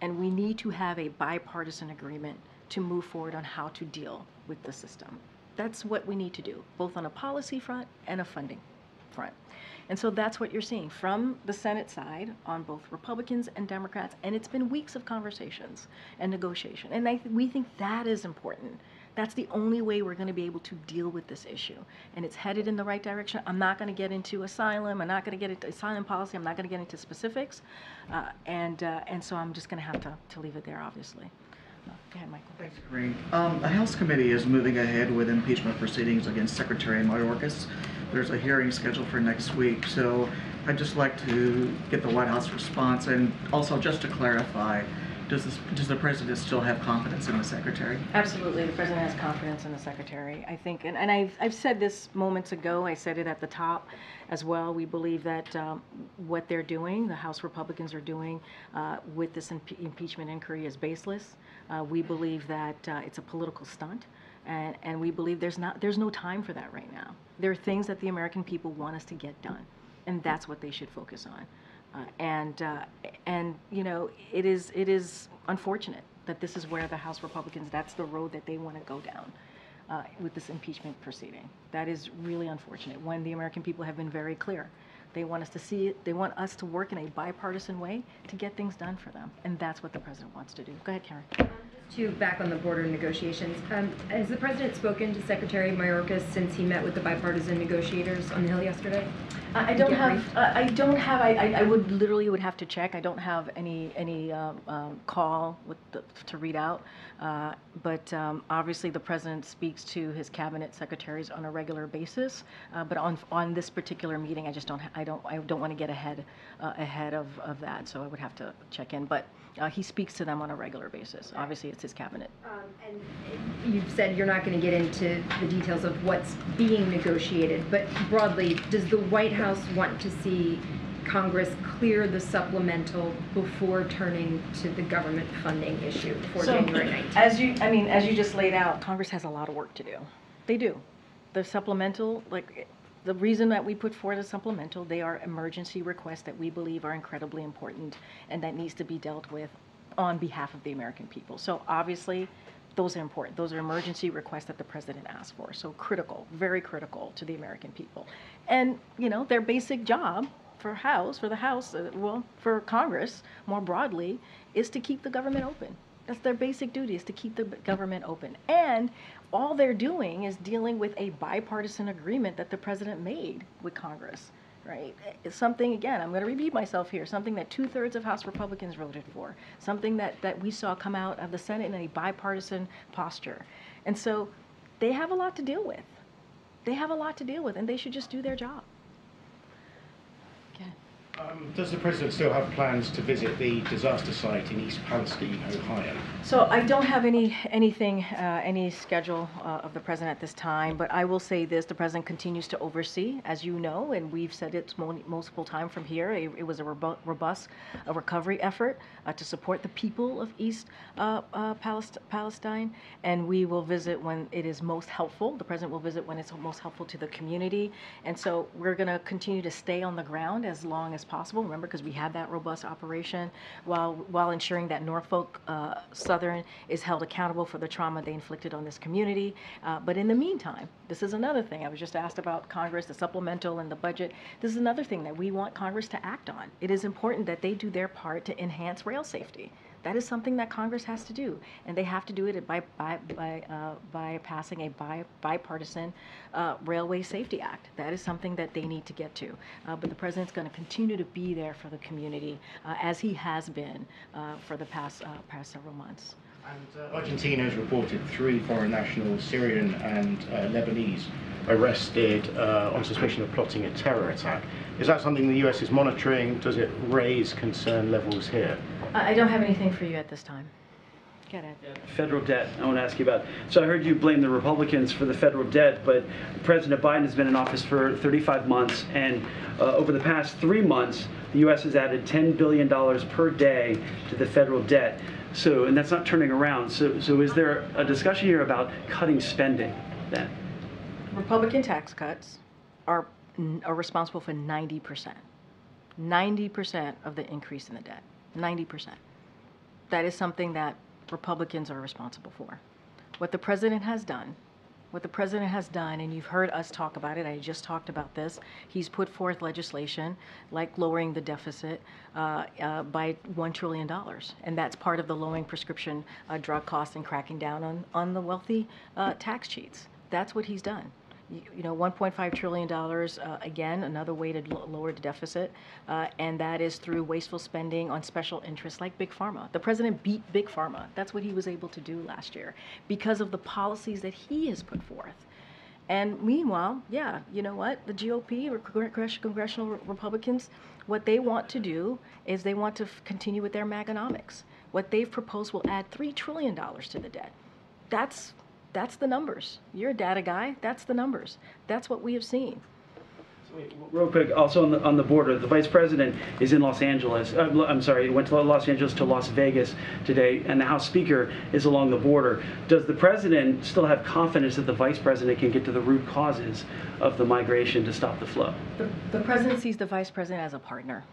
and we need to have a bipartisan agreement to move forward on how to deal with the system. That's what we need to do, both on a policy front and a funding front. And so that's what you're seeing from the Senate side on both Republicans and Democrats. And it's been weeks of conversations and negotiation. And I, we think that is important. That's the only way we're going to be able to deal with this issue. And it's headed in the right direction. I'm not going to get into asylum. I'm not going to get into asylum policy. I'm not going to get into specifics. Uh, and, uh, and so I'm just going to have to, to leave it there, obviously. Uh, Go ahead, Michael. Thanks, Karine. Um, the House committee is moving ahead with impeachment proceedings against Secretary Mayorkas. There's a hearing scheduled for next week, so I'd just like to get the White House response and also just to clarify, does this, does the president still have confidence in the secretary? Absolutely, the president has confidence in the secretary. I think, and, and I've, I've said this moments ago, I said it at the top as well. We believe that um, what they're doing, the House Republicans are doing uh, with this impe- impeachment inquiry is baseless. Uh, we believe that uh, it's a political stunt. And, and we believe there's not there's no time for that right now. There are things that the American people want us to get done, and that's what they should focus on. Uh, and uh, and you know it is it is unfortunate that this is where the House Republicans that's the road that they want to go down uh, with this impeachment proceeding. That is really unfortunate when the American people have been very clear. They want us to see it. They want us to work in a bipartisan way to get things done for them, and that's what the president wants to do. Go ahead, Karen. To back on the border negotiations, um, has the president spoken to Secretary Mayorkas since he met with the bipartisan negotiators on the Hill yesterday? I I don't have, uh, I don't have, I, I- I would literally would have to check. I don't have any, any um, um, call with, the- to read out. Uh, But um, obviously, the president speaks to his cabinet secretaries on a regular basis. Uh, But on, on this particular meeting, I just don't, I don't, I don't want to get ahead, uh, ahead of, of that, so I would have to check in. But uh, he speaks to them on a regular basis. Obviously, it's his cabinet. And you've said you're not going to get into the details of what's being negotiated, but broadly, does the White House want to see Congress clear the supplemental before turning to the government funding issue for So, January 19th? As you, I mean, as you just laid out, Congress has a lot of work to do. They do. The supplemental, like, the reason that we put forward a supplemental, they are emergency requests that we believe are incredibly important and that needs to be dealt with on behalf of the American people. So obviously, those are important. Those are emergency requests that the president asked for. So critical, very critical to the American people. And, you know, their basic job for House, for the House, uh, well, for Congress more broadly, is to keep the government open. That's their basic duty is to keep the government open. And all they're doing is dealing with a bipartisan agreement that the president made with Congress, right? It's something, again, I'm going to repeat myself here, something that two thirds of House Republicans voted for, something that, that we saw come out of the Senate in a bipartisan posture. And so they have a lot to deal with. They have a lot to deal with, and they should just do their job. Um, does the president still have plans to visit the disaster site in East Palestine, Ohio? So I don't have any, anything, uh, any schedule uh, of the president at this time, but I will say this, the president continues to oversee, as you know, and we've said it multiple times from here, it it was a robu- robust uh, recovery effort to support the people of East uh, uh, Palestine, and we will visit when it is most helpful. The president will visit when it's most helpful to the community, and so we're going to continue to stay on the ground as long as possible, remember, because we have that robust operation, while, while ensuring that Norfolk uh, Southern is held accountable for the trauma they inflicted on this community. Uh, But in the meantime, this is another thing, I was just asked about Congress, the supplemental and the budget. This is another thing that we want Congress to act on. It is important that they do their part to enhance rail safety. That is something that Congress has to do, and they have to do it by, by, by, uh, by passing a bi- bipartisan uh, Railway Safety Act. That is something that they need to get to. Uh, But the president's going to continue to be there for the community, uh, as he has been uh, for the past, uh, past several months. And Argentina has reported three foreign nationals, Syrian and Lebanese, arrested on suspicion of plotting a terror attack. Is that something the US is monitoring? Does it raise concern levels here? I I don't have anything for you at this time. Get it. Federal debt, I want to ask you about. So I heard you blame the Republicans for the federal debt, but President Biden has been in office for 35 months, and uh, over the past three months, the U.S. has added $10 billion per day to the federal debt. So, and that's not turning around. So, so is there a discussion here about cutting spending then? Republican tax cuts are, are responsible for 90%. 90% of the increase in the debt. 90%. That is something that Republicans are responsible for. What the president has done, what the president has done, and you've heard us talk about it, I just talked about this, he's put forth legislation like lowering the deficit uh, uh, by $1 trillion. And that's part of the lowering prescription uh, drug costs and cracking down on, on the wealthy uh, tax cheats. That's what he's done you know, $1.5 trillion, uh, again, another way to lower the deficit, uh, and that is through wasteful spending on special interests like Big Pharma. The president beat Big Pharma. That's what he was able to do last year because of the policies that he has put forth. And meanwhile, yeah, you know what? The GOP, congressional Republicans, what they want to do is they want to continue with their Maganomics. What they've proposed will add $3 trillion to the debt. That's that's the numbers. You're a data guy. That's the numbers. That's what we have seen. Real quick, also on the, on the border, the vice president is in Los Angeles. Uh, I'm sorry, went to Los Angeles to Las Vegas today, and the House Speaker is along the border. Does the president still have confidence that the vice president can get to the root causes of the migration to stop the flow? The, the president sees the vice president as a partner.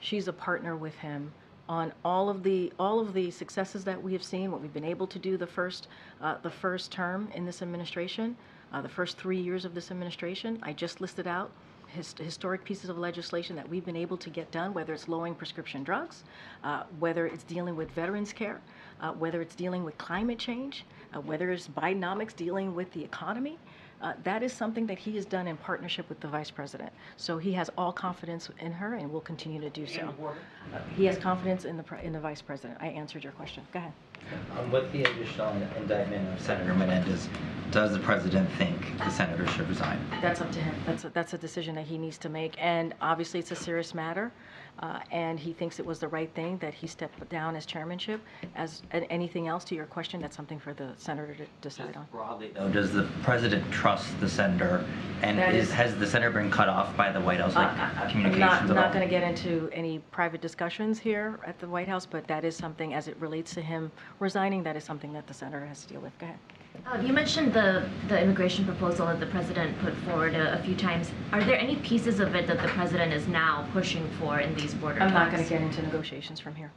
She's a partner with him on all of the all of the successes that we have seen, what we've been able to do the first uh, the first term in this administration, uh, the first three years of this administration. I just listed out his, historic pieces of legislation that we've been able to get done, whether it's lowering prescription drugs, uh, whether it's dealing with veterans care, uh, whether it's dealing with climate change, uh, whether it's Bidenomics dealing with the economy. Uh, that is something that he has done in partnership with the vice president. So he has all confidence in her and will continue to do so. Uh, he has confidence in the in the vice president. I answered your question. Go ahead. Um, with the additional indictment of Senator Menendez, does the president think the senator should resign? That's up to him. That's a, that's a decision that he needs to make. And obviously, it's a serious matter. Uh, and he thinks it was the right thing that he stepped down as chairmanship. As anything else to your question, that's something for the senator to decide on. Broadly, though, does the president trust the senator? And is, is- has the senator been cut off by the White House, like I'm communications not, at all? not going to get into any private discussions here at the White House, but that is something, as it relates to him resigning, that is something that the senator has to deal with. Go ahead. Uh, you mentioned the, the immigration proposal that the president put forward a, a few times. Are there any pieces of it that the president is now pushing for in these border I'm not going to get into negotiations from here.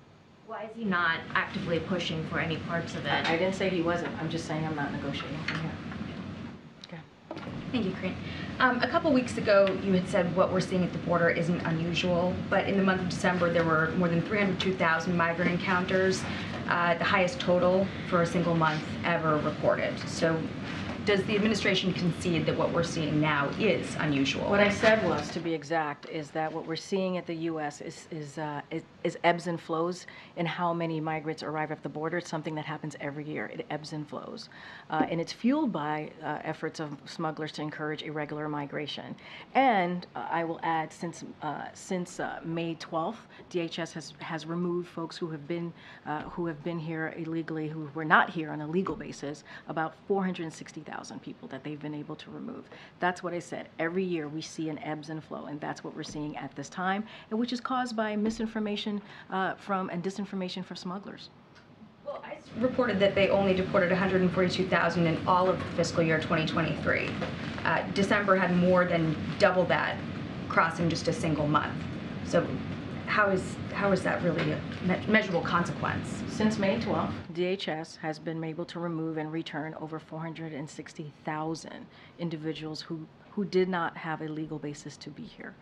Why is he not actively pushing for any parts of it? I didn't say he wasn't. I'm just saying I'm not negotiating from here. Okay. Thank you, Karine. Um, a couple weeks ago, you had said what we're seeing at the border isn't unusual, but in the month of December, there were more than 302,000 migrant encounters, uh, the highest total for a single month ever reported. So does the administration concede that what we're seeing now is unusual? What I said was, to be exact, is that what we're seeing at the U.S. is is, uh, is is ebbs and flows in how many migrants arrive at the border. It's something that happens every year. It ebbs and flows, uh, and it's fueled by uh, efforts of smugglers to encourage irregular migration. And uh, I will add, since uh, since uh, May 12th, DHS has has removed folks who have been who have been here illegally, who were not here on a legal basis, about 460,000 people that they've been able to remove. That's what I said. Every year we see an ebbs and flow, and that's what we're seeing at this time, and which is caused by misinformation uh, from and disinformation from smugglers. Well, I reported that they only deported 142,000 in all of the fiscal year 2023. Uh, December had more than double that crossing just a single month. So how is how is that really a me- measurable consequence? Since May 12th, DHS has been able to remove and return over 460,000 individuals who, who did not have a legal basis to be here.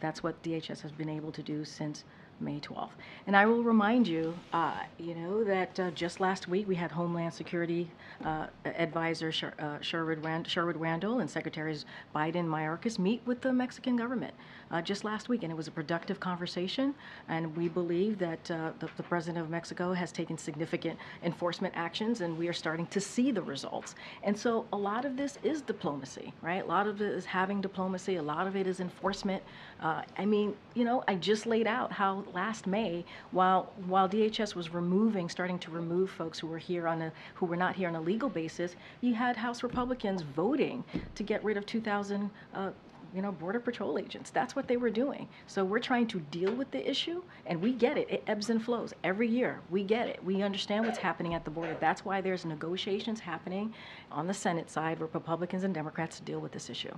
That's what DHS has been able to do since May 12th. And I will remind you, uh, you know, that uh, just last week we had Homeland Security uh, Advisor Sher- uh, Sherwood, Rand- Sherwood Randall and Secretaries Blinken and Mayorkas meet with the Mexican government uh, just last week, and it was a productive conversation. And we believe that uh, the, the President of Mexico has taken significant enforcement actions, and we are starting to see the results. And so a lot of this is diplomacy, right? A lot of it is having diplomacy. A lot of it is enforcement, uh, I mean, you know, I just laid out how last May, while while DHS was removing, starting to remove folks who were here on a who were not here on a legal basis, you had House Republicans voting to get rid of 2,000. Uh, you know, Border Patrol agents. That's what they were doing. So we're trying to deal with the issue, and we get it. It ebbs and flows every year. We get it. We understand what's happening at the border. That's why there's negotiations happening on the Senate side where Republicans and Democrats deal with this issue.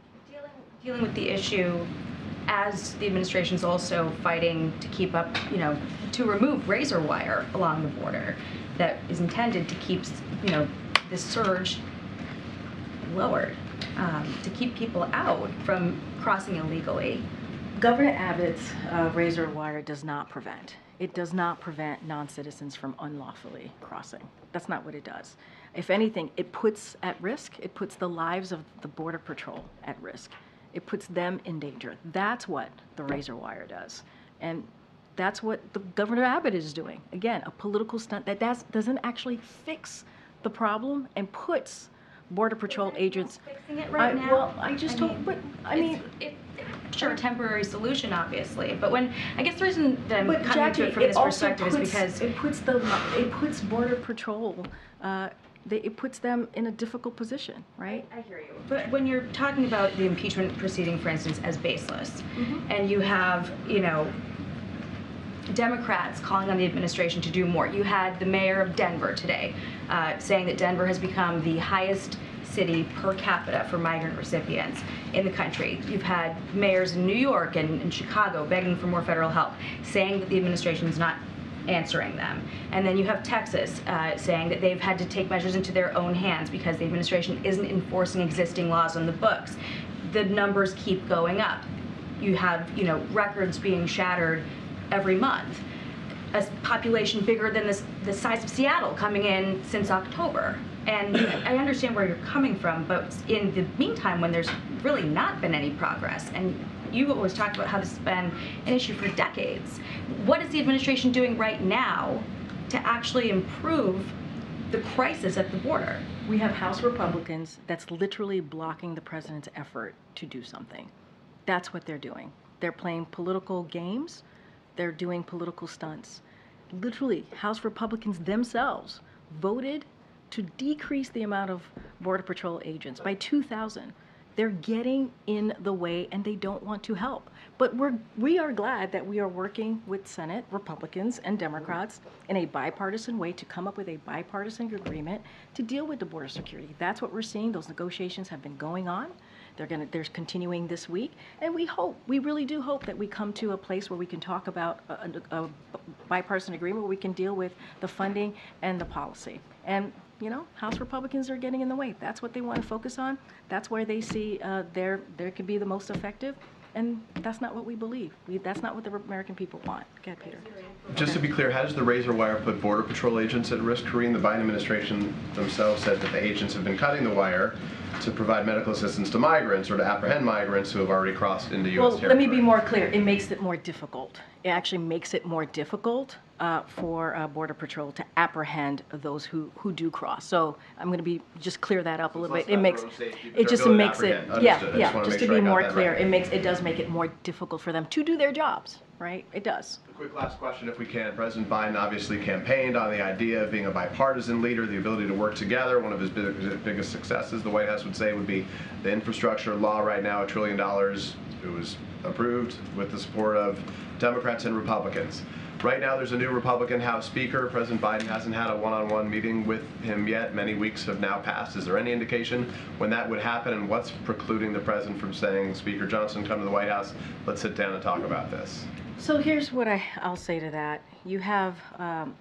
dealing with the issue as the administration's also fighting to keep up, you know, to remove razor wire along the border that is intended to keep, you know, this surge lowered, um, to keep people out from crossing illegally. Governor Abbott's uh, razor wire does not prevent. It does not prevent non-citizens from unlawfully crossing. That's not what it does. If anything, it puts at risk, it puts the lives of the Border Patrol at risk. It puts them in danger. That's what the razor wire does. And that's what the Governor Abbott is doing. Again, a political stunt that doesn't actually fix the problem and puts Border Patrol agents. Fixing it right I- now. Well, I just don't, but, I it's- mean. it- Sure, a temporary solution, obviously, but when, I guess the reason that I'm But coming Jackie, to it from it this also perspective is puts- because It puts the, it puts Border Patrol, uh, they, it puts them in a difficult position, right? I hear you. But when you're talking about the impeachment proceeding, for instance, as baseless, and you have, you know, Democrats calling on the administration to do more. You had the mayor of Denver today uh, saying that Denver has become the highest city per capita for migrant recipients in the country. You've had mayors in New York and, and Chicago begging for more federal help, saying that the administration is not answering them. And then you have Texas uh, saying that they've had to take measures into their own hands because the administration isn't enforcing existing laws on the books. The numbers keep going up. You have, you know, records being shattered every month. A population bigger than this, the size of Seattle coming in since October. And I understand where you're coming from, but in the meantime, when there's really not been any progress, and you always talked about how this has been an issue for decades, what is the administration doing right now to actually improve the crisis at the border? We have House Republicans that's literally blocking the president's effort to do something. That's what they're doing. They're playing political games, they're doing political stunts. Literally, House Republicans themselves voted to decrease the amount of Border Patrol agents by 2,000. They're getting in the way and they don't want to help. But we're, we are glad that we are working with Senate Republicans and Democrats in a bipartisan way to come up with a bipartisan agreement to deal with the border security. That's what we're seeing. Those negotiations have been going on. They're going to, they're continuing this week. And we hope, we really do hope that we come to a place where we can talk about a, a, a bipartisan agreement where we can deal with the funding and the policy. And you know, House Republicans are getting in the way. That's what they want to focus on. That's where they see uh, their there could be the most effective, and that's not what we believe. We, that's not what the American people want. Go ahead, Peter. Just to be clear, how does the razor wire put Border Patrol agents at risk, Karine? The Biden administration themselves said that the agents have been cutting the wire to provide medical assistance to migrants or to apprehend migrants who have already crossed into U.S. Well, territory. let me be more clear. It makes it more difficult. It actually makes it more difficult uh, for uh, Border Patrol to apprehend those who, who do cross. So I'm going to be just clear that up a little bit. It makes road safety, but it just their ability to makes it yeah Understood. I just yeah wanna just to be got more clear. right. It makes it does make it more difficult for them to do their jobs. Right? It does. A quick last question, if we can. President Biden obviously campaigned on the idea of being a bipartisan leader, the ability to work together. One of his big, biggest successes, the White House would say, would be the infrastructure law right now, a trillion dollars. It was approved with the support of Democrats and Republicans. Right now, there's a new Republican House Speaker. President Biden hasn't had a one-on-one meeting with him yet. Many weeks have now passed. Is there any indication when that would happen, and what's precluding the president from saying, Speaker Johnson, come to the White House, let's sit down and talk about this? So here's what I, I'll say to that. You have um,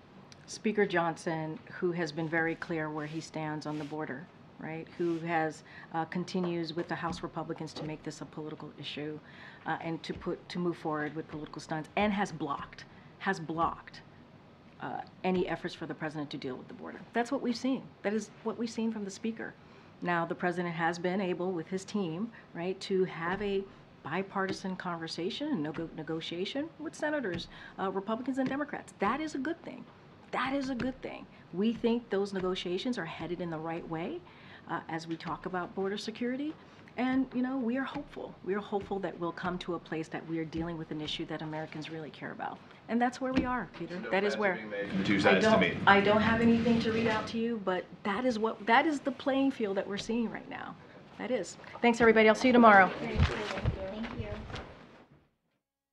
Speaker Johnson, who has been very clear where he stands on the border, right? Who has uh, continues with the House Republicans to make this a political issue, uh, and to put to move forward with political stunts, and has blocked, has blocked uh, any efforts for the president to deal with the border. That's what we've seen. That is what we've seen from the speaker. Now, the president has been able, with his team, right, to have a bipartisan conversation and nego- negotiation with senators, uh, Republicans and Democrats. That is a good thing. That is a good thing. We think those negotiations are headed in the right way uh, as we talk about border security. And, you know, we are hopeful. We are hopeful that we'll come to a place that we are dealing with an issue that Americans really care about. And that's where we are, Peter. No That is where. being made from the two sides to don't- meet. I don't have anything to read out to you, but that is what, that is the playing field that we're seeing right now. That is. Thanks, everybody. I'll see you tomorrow.